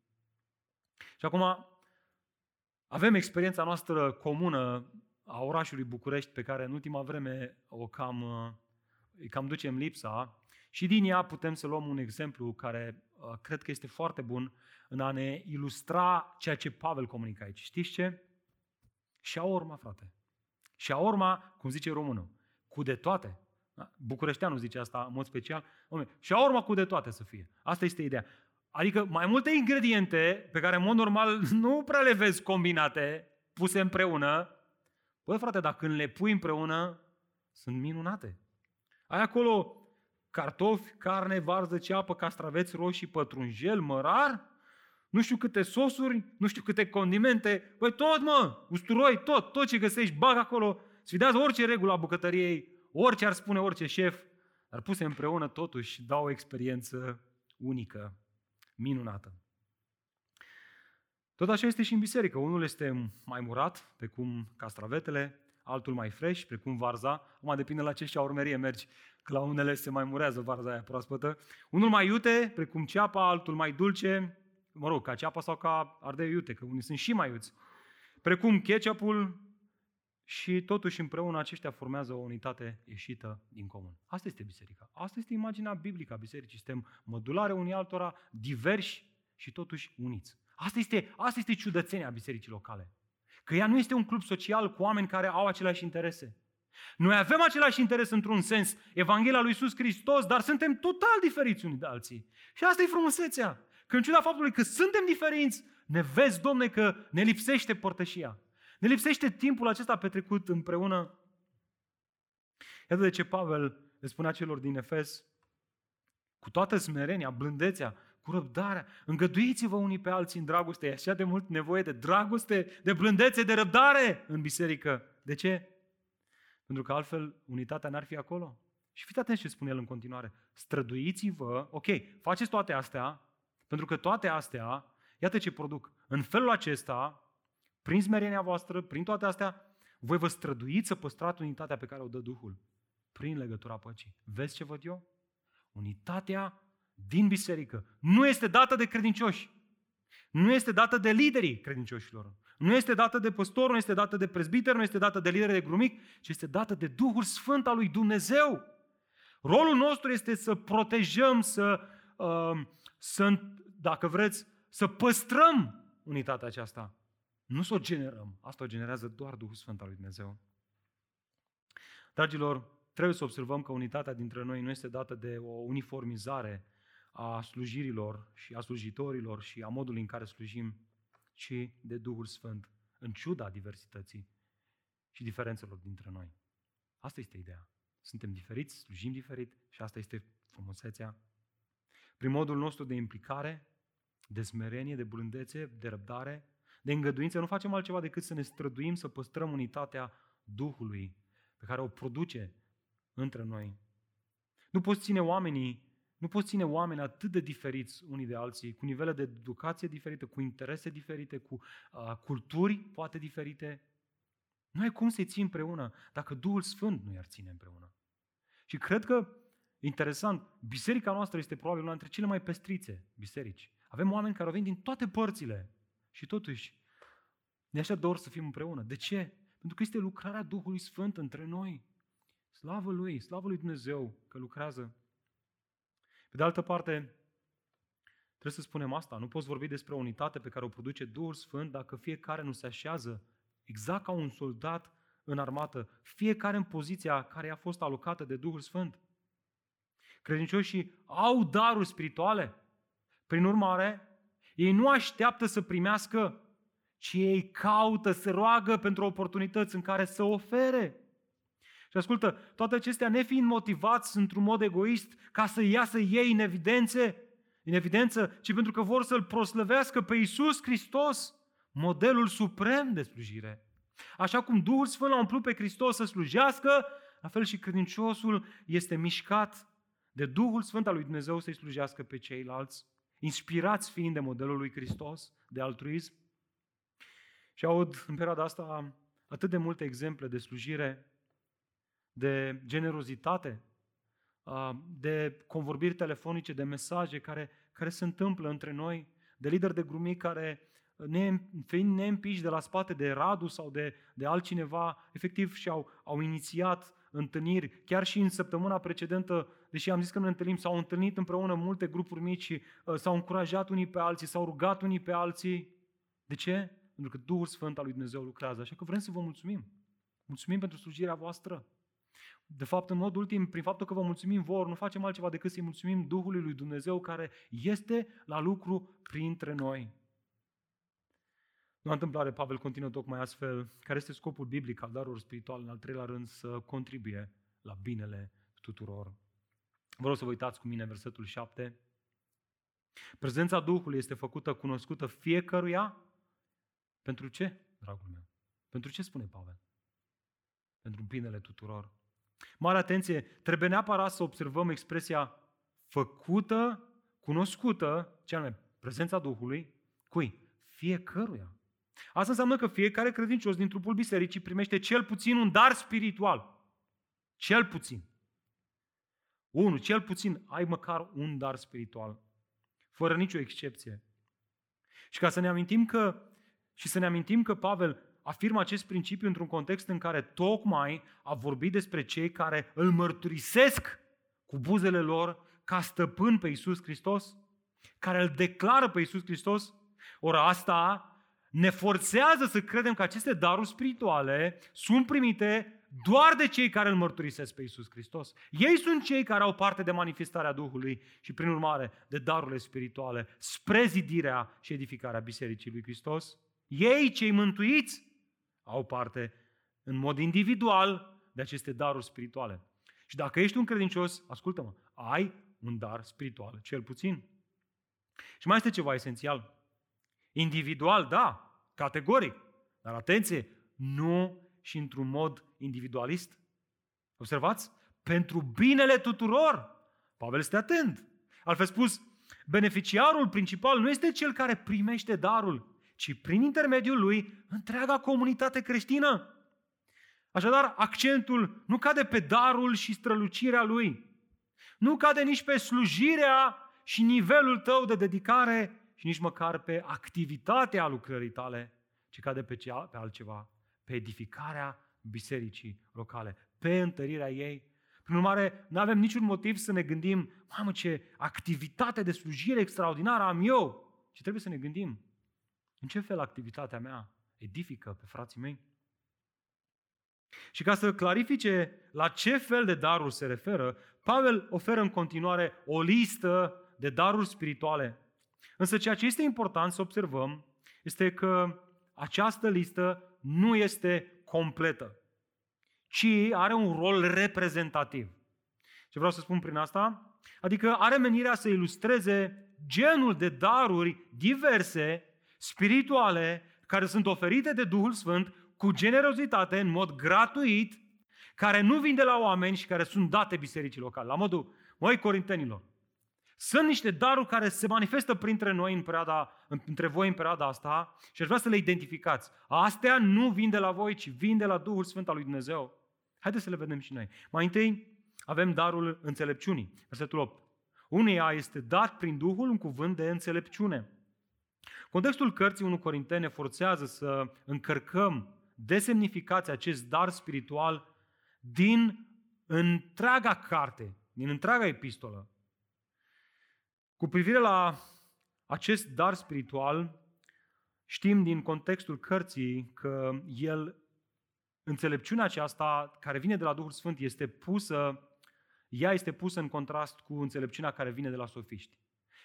B: Și acum avem experiența noastră comună a orașului București, pe care în ultima vreme o cam, îi cam ducem lipsa, și din ea putem să luăm un exemplu care uh, cred că este foarte bun în a ne ilustra ceea ce Pavel comunică aici. Știți ce? Și a urma, frate. Și a urma, cum zice românul, cu de toate. Da? Bucureșteanul zice asta în mod special. Și a urma cu de toate să fie. Asta este ideea. Adică mai multe ingrediente pe care în mod normal nu prea le vezi combinate, puse împreună. Băi frate, dacă când le pui împreună, sunt minunate. Ai acolo cartofi, carne, varză, ceapă, castraveți roșii, pătrunjel, mărar, nu știu câte sosuri, nu știu câte condimente, băi tot mă, usturoi, tot, tot ce găsești, bag acolo, sfidează orice regulă a bucătăriei, orice ar spune orice șef, dar puse împreună totuși dau o experiență unică, minunată. Tot așa este și în biserică. Unul este mai murat, pe cum castravetele, altul mai fresh, precum varza. Acum depinde la ce și urmerie mergi, că la unele se mai murează varza aia proaspătă. Unul mai iute, precum ceapa, altul mai dulce, mă rog, ca ceapa sau ca ardei iute, că unii sunt și mai iuți. Precum ketchupul și totuși împreună aceștia formează o unitate ieșită din comun. Asta este biserica. Asta este imaginea biblică a bisericii. Suntem mădulare unii altora, diversi și totuși uniți. Asta este, asta este ciudățenia bisericii locale. Că ea nu este un club social cu oameni care au aceleași interese. Noi avem același interes într-un sens, Evanghelia lui Iisus Hristos, dar suntem total diferiți unii de alții. Și asta e frumusețea. Că în ciuda faptului că suntem diferiți, ne vezi, Domne, că ne lipsește părtășia. Ne lipsește timpul acesta petrecut împreună. Iată de ce Pavel le spunea celor din Efes, cu toată smerenia, blândețea, cu răbdarea. Îngăduiți-vă unii pe alții în dragoste. E așa de mult nevoie de dragoste, de blândețe, de răbdare în biserică. De ce? Pentru că altfel unitatea n-ar fi acolo. Și fiți atenți ce spune el în continuare. Străduiți-vă, ok, faceți toate astea, pentru că toate astea, iată ce produc. În felul acesta, prin smerenia voastră, prin toate astea, voi vă străduiți să păstrați unitatea pe care o dă Duhul. Prin legătura păcii. Vezi ce văd eu? Unitatea din biserică nu este dată de credincioși. Nu este dată de liderii credincioșilor. Nu este dată de păstor, nu este dată de prezbiter, nu este dată de lideri de grumic, ci este dată de Duhul Sfânt al lui Dumnezeu. Rolul nostru este să protejăm, să, uh, să dacă vreți, să păstrăm unitatea aceasta. Nu să o generăm. Asta o generează doar Duhul Sfânt al lui Dumnezeu. Dragilor, trebuie să observăm că unitatea dintre noi nu este dată de o uniformizare a slujirilor și a slujitorilor și a modului în care slujim, ci de Duhul Sfânt, în ciuda diversității și diferențelor dintre noi. Asta este ideea. Suntem diferiți, slujim diferit și asta este frumusețea. Prin modul nostru de implicare, de smerenie, de blândețe, de răbdare, de îngăduință, nu facem altceva decât să ne străduim să păstrăm unitatea Duhului pe care o produce între noi. Nu poți ține oamenii, nu poți ține oameni atât de diferiți unii de alții, cu nivele de educație diferite, cu interese diferite, cu uh, culturi poate diferite. Nu ai cum să-i ții împreună dacă Duhul Sfânt nu i-ar ține împreună. Și cred că, interesant, biserica noastră este probabil una dintre cele mai pestrițe biserici. Avem oameni care vin din toate părțile și totuși ne așa dor să fim împreună. De ce? Pentru că este lucrarea Duhului Sfânt între noi. Slavă Lui, slavă Lui Dumnezeu că lucrează. Pe de altă parte, trebuie să spunem asta, nu poți vorbi despre o unitate pe care o produce Duhul Sfânt dacă fiecare nu se așează exact ca un soldat în armată, fiecare în poziția care a fost alocată de Duhul Sfânt. Credincioșii au daruri spirituale. Prin urmare, ei nu așteaptă să primească, ci ei caută, se roagă pentru oportunități în care să ofere. Și ascultă, toate acestea nefiind motivați într-un mod egoist ca să iasă ei în evidențe, în evidență, ci pentru că vor să-L proslăvească pe Iisus Hristos, modelul suprem de slujire. Așa cum Duhul Sfânt l-a umplut pe Hristos să slujească, la fel și credinciosul este mișcat de Duhul Sfânt al lui Dumnezeu să-i slujească pe ceilalți, inspirați fiind de modelul lui Hristos, de altruism. Și aud în perioada asta atât de multe exemple de slujire, de generozitate, de convorbiri telefonice, de mesaje care, care se întâmplă între noi, de lideri de grumii care ne, fiind neîmpiși de la spate de Radu sau de, de altcineva, efectiv și-au au inițiat întâlniri, chiar și în săptămâna precedentă, deși am zis că ne întâlnim, s-au întâlnit împreună multe grupuri mici și uh, s-au încurajat unii pe alții, s-au rugat unii pe alții. De ce? Pentru că Duhul Sfânt al lui Dumnezeu lucrează. Așa că vrem să vă mulțumim. Mulțumim pentru slujirea voastră. De fapt, în mod ultim, prin faptul că vă mulțumim vor, nu facem altceva decât să-i mulțumim Duhului lui Dumnezeu care este la lucru printre noi. Nu întâmplare, Pavel continuă tocmai astfel, care este scopul biblic al darurilor spirituale, în al treilea rând, să contribuie la binele tuturor. Vă rog să vă uitați cu mine versetul 7. Prezența Duhului este făcută cunoscută fiecăruia. Pentru ce, dragul meu? Pentru ce spune Pavel? Pentru binele tuturor. Mare atenție, trebuie neapărat să observăm expresia făcută, cunoscută, ce anume, prezența Duhului, cui? Fiecăruia. Asta înseamnă că fiecare credincios din trupul bisericii primește cel puțin un dar spiritual. Cel puțin. Unu, cel puțin ai măcar un dar spiritual. Fără nicio excepție. Și ca să ne amintim că și să ne amintim că Pavel afirmă acest principiu într-un context în care tocmai a vorbit despre cei care îl mărturisesc cu buzele lor ca stăpân pe Iisus Hristos, care îl declară pe Iisus Hristos, ori asta ne forțează să credem că aceste daruri spirituale sunt primite doar de cei care îl mărturisesc pe Iisus Hristos. Ei sunt cei care au parte de manifestarea Duhului și, prin urmare, de darurile spirituale spre zidirea și edificarea Bisericii lui Hristos. Ei, cei mântuiți, au parte în mod individual de aceste daruri spirituale. Și dacă ești un credincios, ascultă-mă, ai un dar spiritual, cel puțin. Și mai este ceva esențial. Individual, da, categoric. Dar atenție, nu și într-un mod individualist. Observați? Pentru binele tuturor. Pavel este atent. Altfel spus, beneficiarul principal nu este cel care primește darul, ci prin intermediul lui întreaga comunitate creștină. Așadar, accentul nu cade pe darul și strălucirea lui. Nu cade nici pe slujirea și nivelul tău de dedicare și nici măcar pe activitatea lucrării tale, ci cade pe, cea, pe altceva, pe edificarea bisericii locale, pe întărirea ei. Prin urmare, nu avem niciun motiv să ne gândim, mamă, ce activitate de slujire extraordinară am eu, ci trebuie să ne gândim, în ce fel activitatea mea edifică pe frații mei? Și ca să clarifice la ce fel de daruri se referă, Pavel oferă în continuare o listă de daruri spirituale. Însă ceea ce este important să observăm este că această listă nu este completă, ci are un rol reprezentativ. Ce vreau să spun prin asta? Adică are menirea să ilustreze genul de daruri diverse, spirituale, care sunt oferite de Duhul Sfânt cu generozitate, în mod gratuit, care nu vin de la oameni și care sunt date bisericii locale. La modul, măi, corintenilor, sunt niște daruri care se manifestă printre noi în perioada, între voi în perioada asta și aș vrea să le identificați. Astea nu vin de la voi, ci vin de la Duhul Sfânt al lui Dumnezeu. Haideți să le vedem și noi. Mai întâi avem darul înțelepciunii. Versetul 8. Uneia este dat prin Duhul un cuvânt de înțelepciune. Contextul cărții 1 Corinteni ne forțează să încărcăm de semnificație acest dar spiritual din întreaga carte, din întreaga epistolă. Cu privire la acest dar spiritual, știm din contextul cărții că el, înțelepciunea aceasta care vine de la Duhul Sfânt este pusă, ea este pusă în contrast cu înțelepciunea care vine de la sofiști.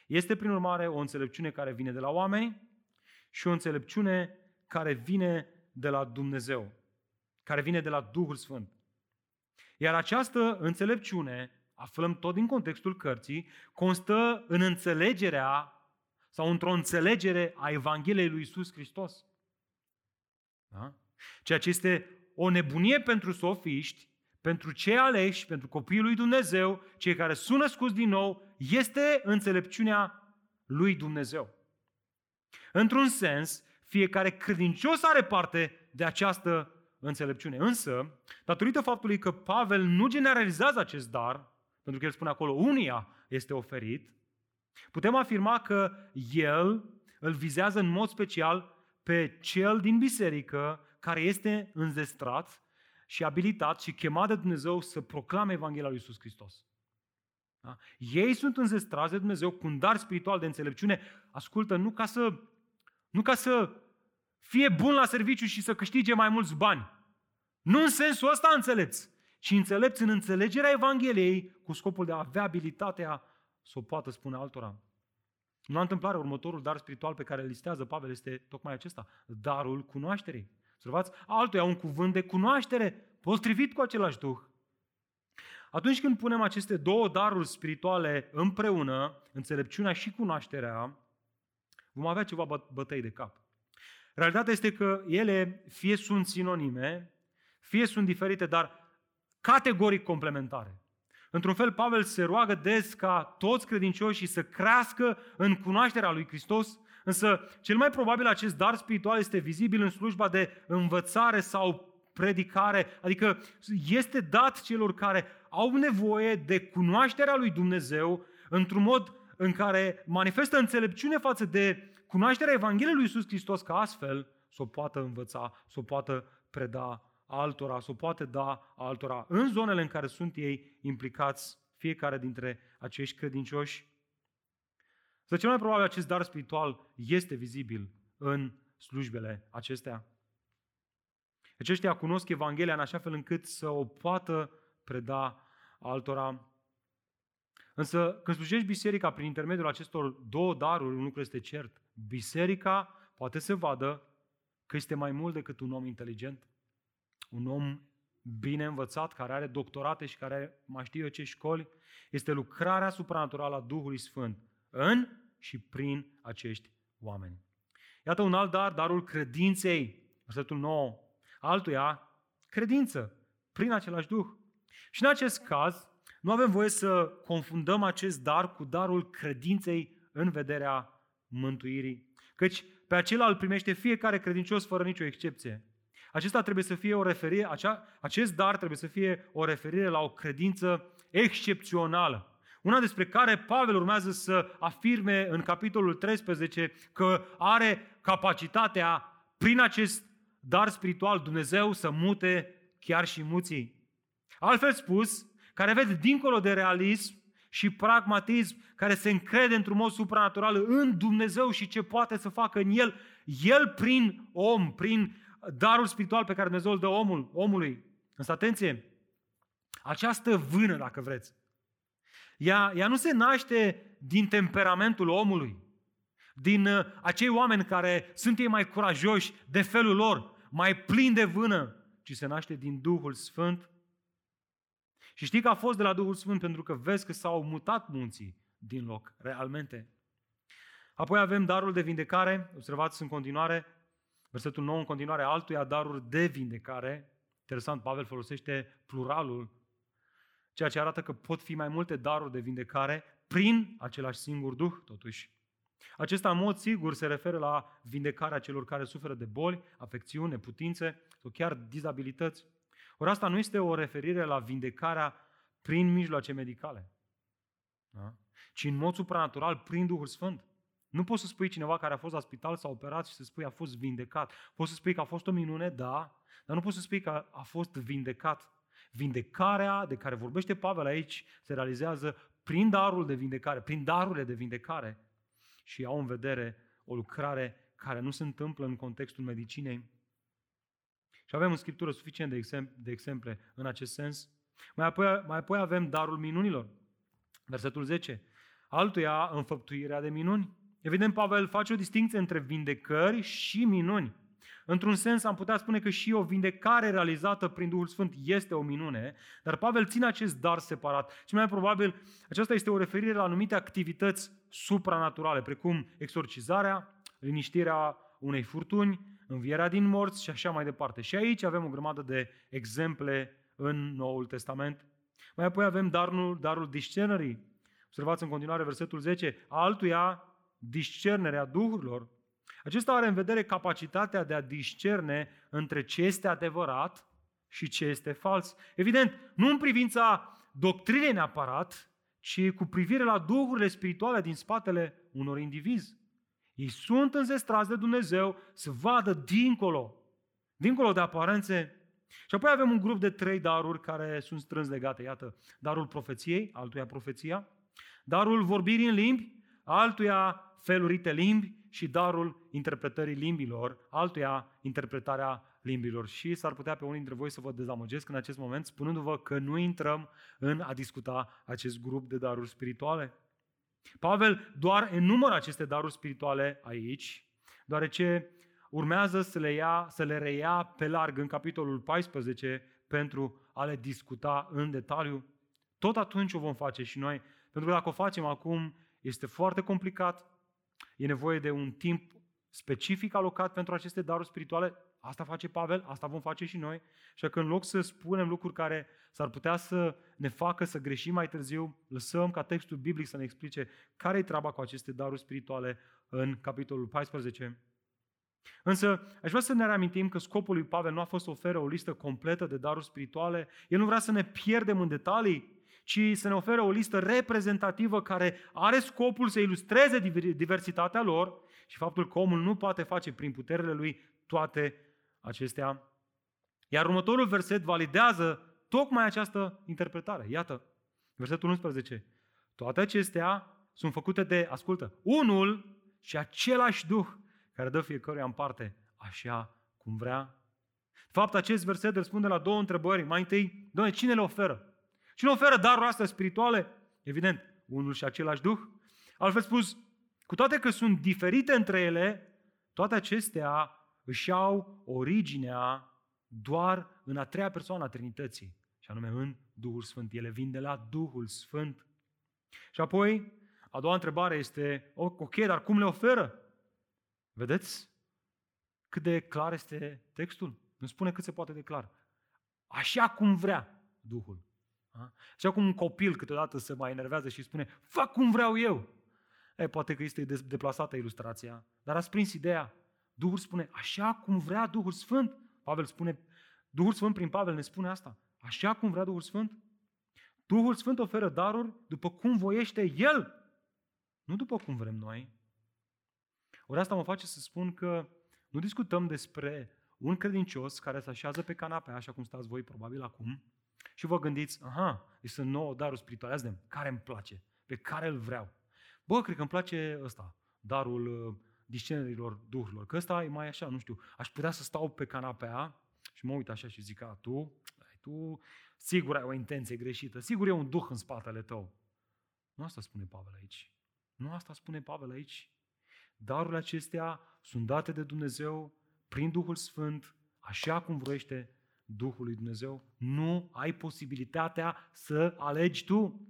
B: Este, prin urmare, o înțelepciune care vine de la oameni și o înțelepciune care vine de la Dumnezeu, care vine de la Duhul Sfânt. Iar această înțelepciune, aflăm tot din contextul cărții, constă în înțelegerea sau într-o înțelegere a Evangheliei lui Isus Hristos. Da? Ceea ce este o nebunie pentru sofiști, pentru cei aleși, pentru copiii lui Dumnezeu, cei care sunt născuți din nou, este înțelepciunea lui Dumnezeu. Într-un sens, fiecare credincios are parte de această înțelepciune. Însă, datorită faptului că Pavel nu generalizează acest dar, pentru că el spune acolo, unia este oferit, putem afirma că el îl vizează în mod special pe cel din biserică care este înzestrat și abilitat și chemat de Dumnezeu să proclame Evanghelia lui Iisus Hristos. Da? Ei sunt înzestrați de Dumnezeu cu un dar spiritual de înțelepciune. Ascultă, nu ca să, nu ca să fie bun la serviciu și să câștige mai mulți bani. Nu în sensul ăsta înțelepți, ci înțelepți în înțelegerea Evangheliei cu scopul de a avea abilitatea să o poată spune altora. Nu la întâmplare, următorul dar spiritual pe care îl listează Pavel este tocmai acesta, darul cunoașterii. Observați, altuia un cuvânt de cunoaștere potrivit cu același Duh. Atunci când punem aceste două daruri spirituale împreună, înțelepciunea și cunoașterea, vom avea ceva bătăi de cap. Realitatea este că ele fie sunt sinonime, fie sunt diferite, dar categoric complementare. Într-un fel, Pavel se roagă des ca toți credincioșii să crească în cunoașterea lui Hristos, însă cel mai probabil acest dar spiritual este vizibil în slujba de învățare sau predicare, adică este dat celor care au nevoie de cunoașterea lui Dumnezeu într-un mod în care manifestă înțelepciune față de cunoașterea Evangheliei lui Iisus Hristos ca astfel să o poată învăța, să o poată preda altora, să o poată da altora în zonele în care sunt ei implicați, fiecare dintre acești credincioși. Să cel mai probabil acest dar spiritual este vizibil în slujbele acestea. Aceștia cunosc Evanghelia în așa fel încât să o poată preda altora. Însă când slujești biserica prin intermediul acestor două daruri, un lucru este cert. Biserica poate să vadă că este mai mult decât un om inteligent, un om bine învățat, care are doctorate și care mai știu eu ce școli, este lucrarea supranaturală a Duhului Sfânt în și prin acești oameni. Iată un alt dar, darul credinței, versetul 9. Altuia, credință, prin același Duh. Și în acest caz, nu avem voie să confundăm acest dar cu darul credinței în vederea mântuirii. Căci pe acela îl primește fiecare credincios fără nicio excepție. Acesta trebuie să fie o referire, acea, acest dar trebuie să fie o referire la o credință excepțională. Una despre care Pavel urmează să afirme în capitolul 13 că are capacitatea prin acest dar spiritual Dumnezeu să mute chiar și muții. Altfel spus, care vede dincolo de realism și pragmatism, care se încrede într-un mod supranatural în Dumnezeu și ce poate să facă în El, El prin om, prin darul spiritual pe care Dumnezeu îl dă omul, omului. Însă atenție, această vână, dacă vreți, Ea, ea nu se naște din temperamentul omului, din uh, acei oameni care sunt ei mai curajoși de felul lor, mai plini de vână, ci se naște din Duhul Sfânt. Și știi că a fost de la Duhul Sfânt pentru că vezi că s-au mutat munții din loc, realmente. Apoi avem darul de vindecare, observați în continuare, versetul 9 în continuare, altuia daruri de vindecare. Interesant, Pavel folosește pluralul, ceea ce arată că pot fi mai multe daruri de vindecare prin același singur Duh, totuși. Acesta, în mod sigur, se referă la vindecarea celor care suferă de boli, afecțiuni, neputințe sau chiar dizabilități. Ori asta nu este o referire la vindecarea prin mijloace medicale, da? ci în mod supranatural prin Duhul Sfânt. Nu poți să spui cineva care a fost la spital, s-a operat și să spui a fost vindecat. Poți să spui că a fost o minune, da, dar nu poți să spui că a fost vindecat. Vindecarea de care vorbește Pavel aici se realizează prin darul de vindecare, prin darurile de vindecare și au în vedere o lucrare care nu se întâmplă în contextul medicinei. Și avem în Scriptură suficient de, exemple, de exemple în acest sens. Mai apoi, mai apoi avem darul minunilor. Versetul 10. Altuia înfăptuirea de minuni. Evident, Pavel face o distinție între vindecări și minuni. Într-un sens am putea spune că și o vindecare realizată prin Duhul Sfânt este o minune, dar Pavel ține acest dar separat. Și mai probabil aceasta este o referire la anumite activități supranaturale, precum exorcizarea, liniștirea unei furtuni, învierea din morți și așa mai departe. Și aici avem o grămadă de exemple în Noul Testament. Mai apoi avem darul, darul discernerii. Observați în continuare versetul 10. Altuia discernerea duhurilor. Acesta are în vedere capacitatea de a discerne între ce este adevărat și ce este fals. Evident, nu în privința doctrinei neapărat, ci cu privire la duhurile spirituale din spatele unor indivizi. Ei sunt înzestrați de Dumnezeu să vadă dincolo, dincolo de aparențe. Și apoi avem un grup de trei daruri care sunt strâns legate. Iată, darul profeției, altuia profeția, darul vorbirii în limbi, altuia felurite limbi și darul interpretării limbilor, altuia interpretarea limbilor. Și s-ar putea pe unii dintre voi să vă dezamăgesc în acest moment, spunându-vă că nu intrăm în a discuta acest grup de daruri spirituale. Pavel doar enumără aceste daruri spirituale aici, deoarece urmează să le, ia, să le reia pe larg în capitolul 14 pentru a le discuta în detaliu. Tot atunci o vom face și noi, pentru că dacă o facem acum, este foarte complicat, E nevoie de un timp specific alocat pentru aceste daruri spirituale. Asta face Pavel, asta vom face și noi. Și că în loc să spunem lucruri care s-ar putea să ne facă să greșim mai târziu, lăsăm ca textul biblic să ne explice care e treaba cu aceste daruri spirituale în capitolul 14. Însă, aș vrea să ne reamintim că scopul lui Pavel nu a fost să ofere o listă completă de daruri spirituale. El nu vrea să ne pierdem în detalii, ci să ne oferă o listă reprezentativă care are scopul să ilustreze diversitatea lor și faptul că omul nu poate face prin puterile lui toate acestea. Iar următorul verset validează tocmai această interpretare. Iată, versetul 11. Toate acestea sunt făcute de, ascultă, unul și același Duh care dă fiecăruia în parte așa cum vrea. De fapt, acest verset răspunde la două întrebări. Mai întâi, Doamne, cine le oferă? Cine oferă darul astea spirituale? Evident, unul și același Duh. Altfel spus, cu toate că sunt diferite între ele, toate acestea își au originea doar în a treia persoană a Trinității, și anume în Duhul Sfânt. Ele vin de la Duhul Sfânt. Și apoi, a doua întrebare este, ok, dar cum le oferă? Vedeți cât de clar este textul? Nu spune cât se poate de clar. Așa cum vrea Duhul. Da? Așa cum un copil câteodată se mai enervează și spune, fac cum vreau eu. E, poate că este deplasată ilustrația, dar ați prins ideea. Duhul spune, așa cum vrea Duhul Sfânt. Pavel spune, Duhul Sfânt prin Pavel ne spune asta. Așa cum vrea Duhul Sfânt. Duhul Sfânt oferă daruri după cum voiește El, nu după cum vrem noi. Ori asta mă face să spun că nu discutăm despre un credincios care se așează pe canapea, așa cum stați voi probabil acum, și vă gândiți, aha, sunt nouă darul spiritual, de care îmi place, pe care îl vreau. Bă, cred că îmi place ăsta, darul uh, discenerilor duhurilor, că ăsta e mai așa, nu știu, aș putea să stau pe canapea și mă uit așa și zic, a, tu, ai, tu, sigur ai o intenție greșită, sigur e un duh în spatele tău. Nu asta spune Pavel aici. Nu asta spune Pavel aici. Darurile acestea sunt date de Dumnezeu prin Duhul Sfânt, așa cum vroiește Duhul lui Dumnezeu. Nu ai posibilitatea să alegi tu.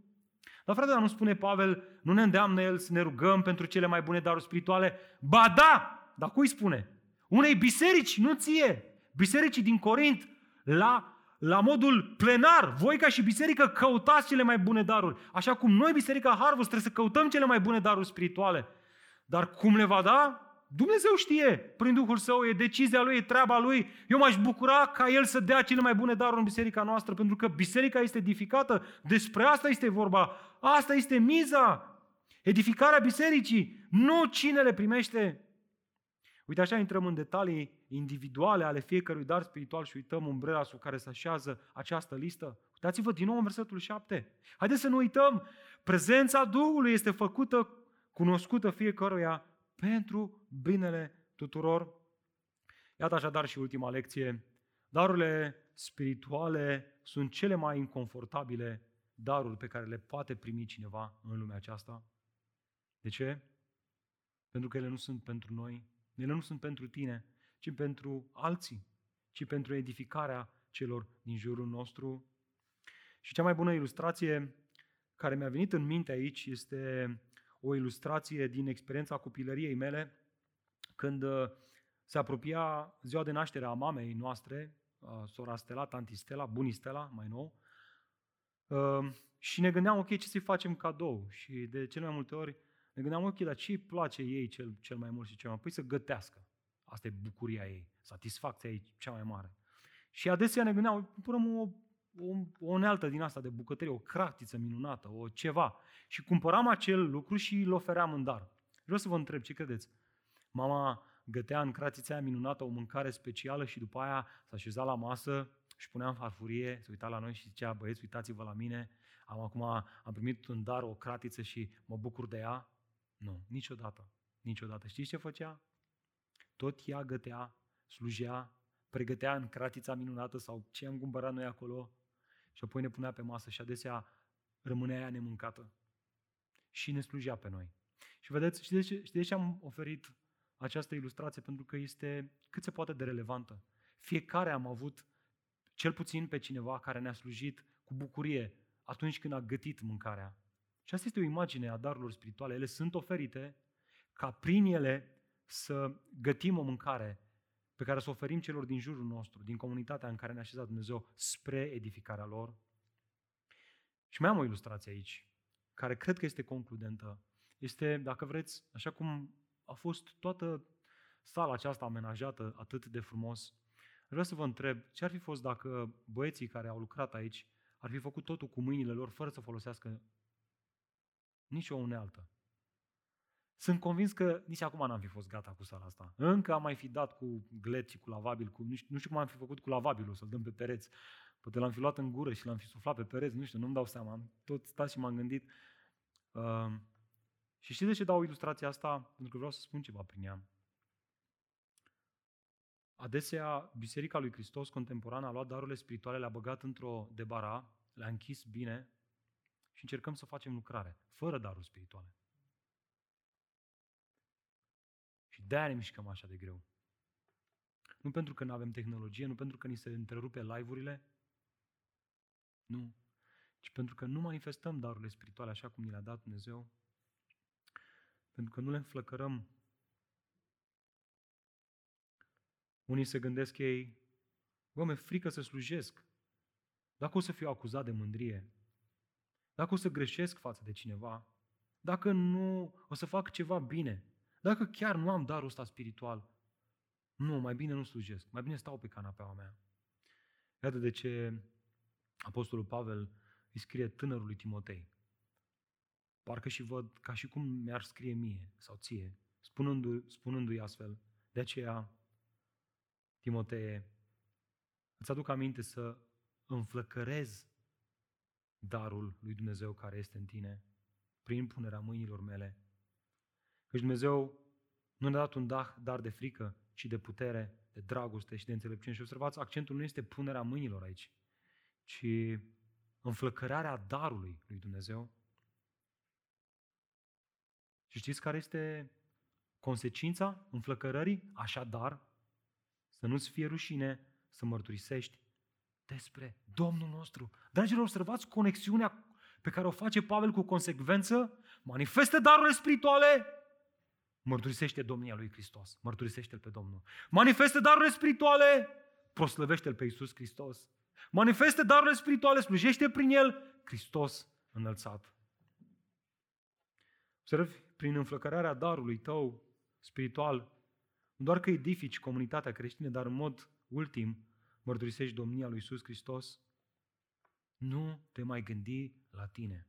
B: Dar frate, dar nu spune Pavel, nu ne îndeamnă el să ne rugăm pentru cele mai bune daruri spirituale? Ba da! Dar cui spune? Unei biserici, nu ție. Bisericii din Corint, la, la modul plenar, voi ca și biserică căutați cele mai bune daruri. Așa cum noi, Biserica Harvest, trebuie să căutăm cele mai bune daruri spirituale. Dar cum le va da? Dumnezeu știe, prin Duhul Său, e decizia Lui, e treaba Lui. Eu m-aș bucura ca El să dea cele mai bune daruri în biserica noastră, pentru că biserica este edificată. Despre asta este vorba. Asta este miza. Edificarea bisericii, nu cine le primește. Uite, așa intrăm în detalii individuale ale fiecărui dar spiritual și uităm umbrela sub care se așează această listă. Uitați-vă din nou în versetul 7. Haideți să nu uităm, prezența Duhului este făcută, cunoscută fiecăruia pentru binele tuturor. Iată așadar și ultima lecție. Darurile spirituale sunt cele mai inconfortabile daruri pe care le poate primi cineva în lumea aceasta. De ce? Pentru că ele nu sunt pentru noi, ele nu sunt pentru tine, ci pentru alții, ci pentru edificarea celor din jurul nostru. Și cea mai bună ilustrație care mi-a venit în minte aici este o ilustrație din experiența copilăriei mele, când uh, se apropia ziua de naștere a mamei noastre, uh, sora Stella, tanti Stella, bunii Stella, mai nou, uh, și ne gândeam, ok, ce să-i facem cadou? Și de cele mai multe ori ne gândeam, ok, dar ce îi place ei cel, cel mai mult și cel mai mult? Păi să gătească. Asta e bucuria ei, satisfacția ei cea mai mare. Și adesea ne gândeam, punem o, o, o unealtă din asta de bucătărie, o cractiță minunată, o ceva. Și cumpăram acel lucru și îl ofeream în dar. Vreau să vă întreb, ce credeți? Mama gătea în cratița aia minunată o mâncare specială și după aia s-a așezat la masă și punea în farfurie, se uita la noi și zicea, băieți, uitați-vă la mine, am acum am primit în dar o cratiță și mă bucur de ea. Nu, niciodată. Niciodată. Știți ce făcea? Tot ea gătea, slujea, pregătea în cratița minunată sau ce am cumpărat noi acolo și apoi ne punea pe masă și adesea rămânea ea nemâncată. Și ne slujea pe noi. Și vedeți, știți de ce, știți de ce am oferit această ilustrație? Pentru că este cât se poate de relevantă. Fiecare am avut cel puțin pe cineva care ne-a slujit cu bucurie atunci când a gătit mâncarea. Și asta este o imagine a darurilor spirituale. Ele sunt oferite ca prin ele să gătim o mâncare pe care să o oferim celor din jurul nostru, din comunitatea în care ne-a așezat Dumnezeu, spre edificarea lor. Și mai am o ilustrație aici, care cred că este concludentă. Este, dacă vreți, așa cum a fost toată sala aceasta amenajată atât de frumos, vreau să vă întreb, ce ar fi fost dacă băieții care au lucrat aici ar fi făcut totul cu mâinile lor, fără să folosească nici o unealtă. Sunt convins că nici acum n-am fi fost gata cu sala asta. Încă am mai fi dat cu glet și cu lavabil, cu, nu, știu, nu știu cum am fi făcut cu lavabilul, să-l dăm pe pereți. Poate l-am fi luat în gură și l-am fi suflat pe pereți, nu știu, nu-mi dau seama. Am tot stat și m-am gândit. Uh, și știți de ce dau ilustrația asta? Pentru că vreau să spun ceva prin ea. Adesea, Biserica lui Hristos contemporană a luat darurile spirituale, le-a băgat într-o debara, le-a închis bine și încercăm să facem lucrare, fără daruri spirituale. Și de-aia ne mișcăm așa de greu. Nu pentru că nu avem tehnologie, nu pentru că ni se întrerupe live-urile, nu. Ci pentru că nu manifestăm darurile spirituale așa cum ni le-a dat Dumnezeu, pentru că nu le înflăcărăm. Unii se gândesc ei, bă, mi-e frică să slujesc. Dacă o să fiu acuzat de mândrie, dacă o să greșesc față de cineva, dacă nu o să fac ceva bine, dacă chiar nu am darul ăsta spiritual, nu, mai bine nu slujesc, mai bine stau pe canapeaua mea. Iată de ce Apostolul Pavel îi scrie tânărului Timotei. Parcă și văd ca și cum mi-ar scrie mie sau ție, spunându-i, spunându-i astfel. De aceea, Timotee, îți aduc aminte să înflăcărezi darul lui Dumnezeu care este în tine prin punerea mâinilor mele. Căci Dumnezeu nu ne-a dat un dar de frică, ci de putere, de dragoste și de înțelepciune. Și observați, accentul nu este punerea mâinilor aici, ci înflăcărarea darului lui Dumnezeu. Și știți care este consecința înflăcărării? Așadar, să nu-ți fie rușine să mărturisești despre Domnul nostru. Dragilor, observați conexiunea pe care o face Pavel cu consecvență, manifestă darurile spirituale, mărturisește domnia lui Hristos, mărturisește-L pe Domnul. Manifestă darurile spirituale, proslăvește-L pe Iisus Hristos. Manifestă darurile spirituale, slujește prin El, Hristos înălțat. Observi, prin înflăcărarea darului tău spiritual, nu doar că edifici comunitatea creștină, dar în mod ultim mărturisești domnia lui Iisus Hristos, nu te mai gândi la tine.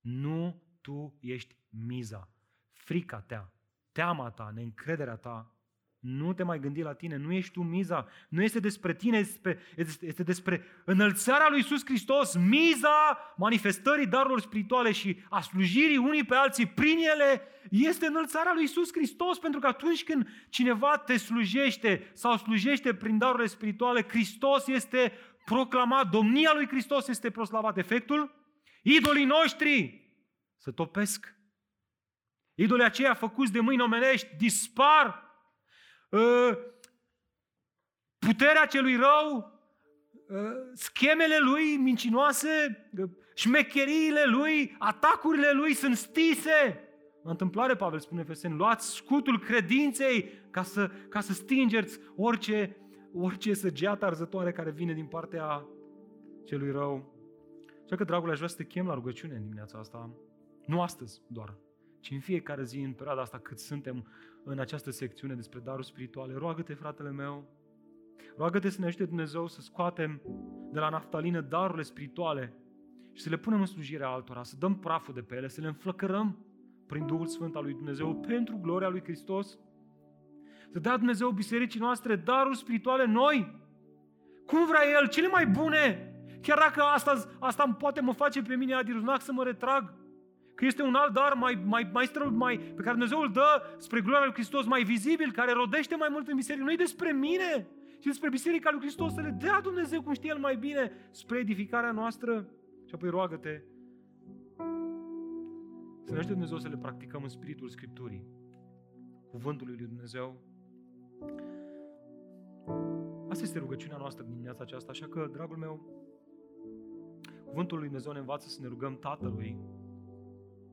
B: Nu tu ești miza. Frica ta, teama ta, neîncrederea ta nu te mai gândi la tine, nu ești tu miza, nu este despre tine, este, este despre înălțarea lui Iisus Hristos, miza manifestării darurilor spirituale și a slujirii unii pe alții prin ele, este înălțarea lui Iisus Hristos, pentru că atunci când cineva te slujește sau slujește prin darurile spirituale, Hristos este proclamat, domnia lui Hristos este proslavat. Efectul? Idolii noștri se topesc. Idolii aceia făcuți de mâini omenești dispar Ă, puterea celui rău, ă, schemele lui mincinoase, ă, șmecheriile lui, atacurile lui sunt stise. În întâmplare, Pavel spune Efeseni, luați scutul credinței ca să, ca să stingeți orice, orice săgeată arzătoare care vine din partea celui rău. Așa că, dragul, aș vrea să te chem la rugăciune în dimineața asta. Nu astăzi doar, ci în fiecare zi, în perioada asta, cât suntem în această secțiune despre daruri spirituale. Roagă-te, fratele meu, roagă-te să ne ajute Dumnezeu să scoatem de la naftalină darurile spirituale și să le punem în slujirea altora, să dăm praful de pe ele, să le înflăcărăm prin Duhul Sfânt al lui Dumnezeu pentru gloria lui Hristos. Să dea Dumnezeu bisericii noastre daruri spirituale noi. Cum vrea El, cele mai bune. Chiar dacă asta, asta poate mă face pe mine adiruznac să mă retrag, Că este un alt dar mai, mai, mai, străl, mai, pe care Dumnezeu îl dă spre gloria lui Hristos, mai vizibil, care rodește mai mult în biserică. Nu e despre mine, ci despre biserica lui Hristos să le dea Dumnezeu cum știe El mai bine spre edificarea noastră. Și apoi roagă-te să ne ajute Dumnezeu să le practicăm în spiritul Scripturii, cuvântului lui Dumnezeu. Asta este rugăciunea noastră din dimineața aceasta, așa că, dragul meu, cuvântul lui Dumnezeu ne învață să ne rugăm Tatălui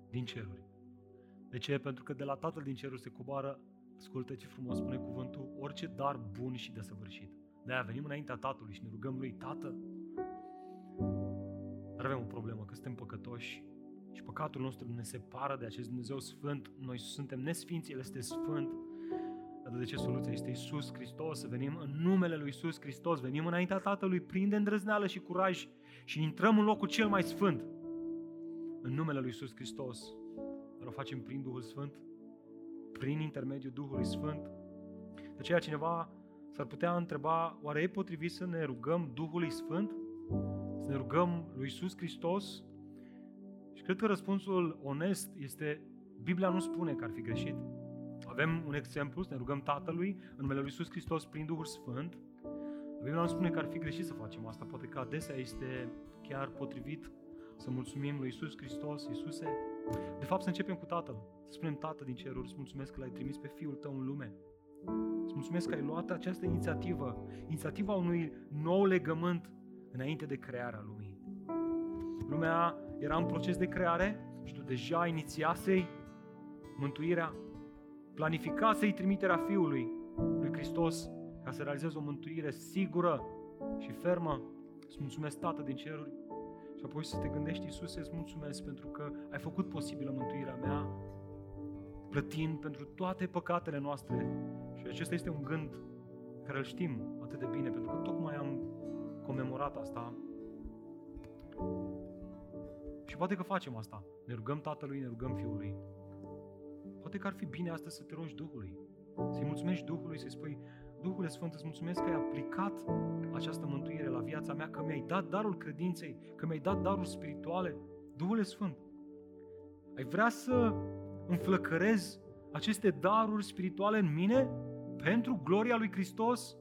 B: din ceruri. De ce? Pentru că de la Tatăl din ceruri se coboară, ascultă ce frumos spune cuvântul, orice dar bun și desăvârșit. De-aia venim înaintea Tatălui și ne rugăm Lui, Tată, dar avem o problemă, că suntem păcătoși și păcatul nostru ne separă de acest Dumnezeu Sfânt. Noi suntem nesfinți, El este Sfânt. Dar de ce soluția este Isus Hristos? Să venim în numele Lui Isus Hristos, venim înaintea Tatălui, plin de îndrăzneală și curaj și intrăm în locul cel mai sfânt, în numele Lui Iisus Hristos, dar o facem prin Duhul Sfânt, prin intermediul Duhului Sfânt. De aceea cineva s-ar putea întreba, oare e potrivit să ne rugăm Duhului Sfânt? Să ne rugăm Lui Iisus Hristos? Și cred că răspunsul onest este, Biblia nu spune că ar fi greșit. Avem un exemplu, să ne rugăm Tatălui în numele Lui Iisus Hristos prin Duhul Sfânt. Biblia nu spune că ar fi greșit să facem asta, poate că adesea este chiar potrivit să mulțumim lui Isus Hristos, Iisuse. De fapt, să începem cu Tatăl. Să spunem, Tată din ceruri, îți mulțumesc că l-ai trimis pe Fiul Tău în lume. Îți mulțumesc că ai luat această inițiativă, inițiativa unui nou legământ înainte de crearea lumii. Lumea era în proces de creare și tu deja inițiasei mântuirea, planificasei trimiterea Fiului lui Hristos ca să realizezi o mântuire sigură și fermă. Îți mulțumesc, Tată din ceruri, și apoi să te gândești, Iisuse, îți mulțumesc pentru că ai făcut posibilă mântuirea mea, plătind pentru toate păcatele noastre. Și acesta este un gând care îl știm atât de bine, pentru că tocmai am comemorat asta. Și poate că facem asta. Ne rugăm Tatălui, ne rugăm Fiului. Poate că ar fi bine astăzi să te rogi Duhului. Să-i mulțumești Duhului, să-i spui, Duhule Sfânt, îți mulțumesc că ai aplicat această mântuire la viața mea, că mi-ai dat darul credinței, că mi-ai dat darul spirituale. Duhule Sfânt, ai vrea să înflăcărezi aceste daruri spirituale în mine pentru gloria lui Hristos?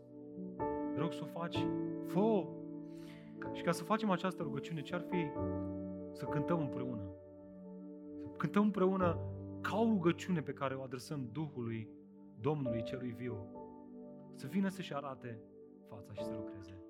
B: Te rog să o faci. fă Și ca să facem această rugăciune, ce ar fi să cântăm împreună? Să cântăm împreună ca o rugăciune pe care o adresăm Duhului Domnului Celui Viu, să vină să-și arate fața și să lucreze.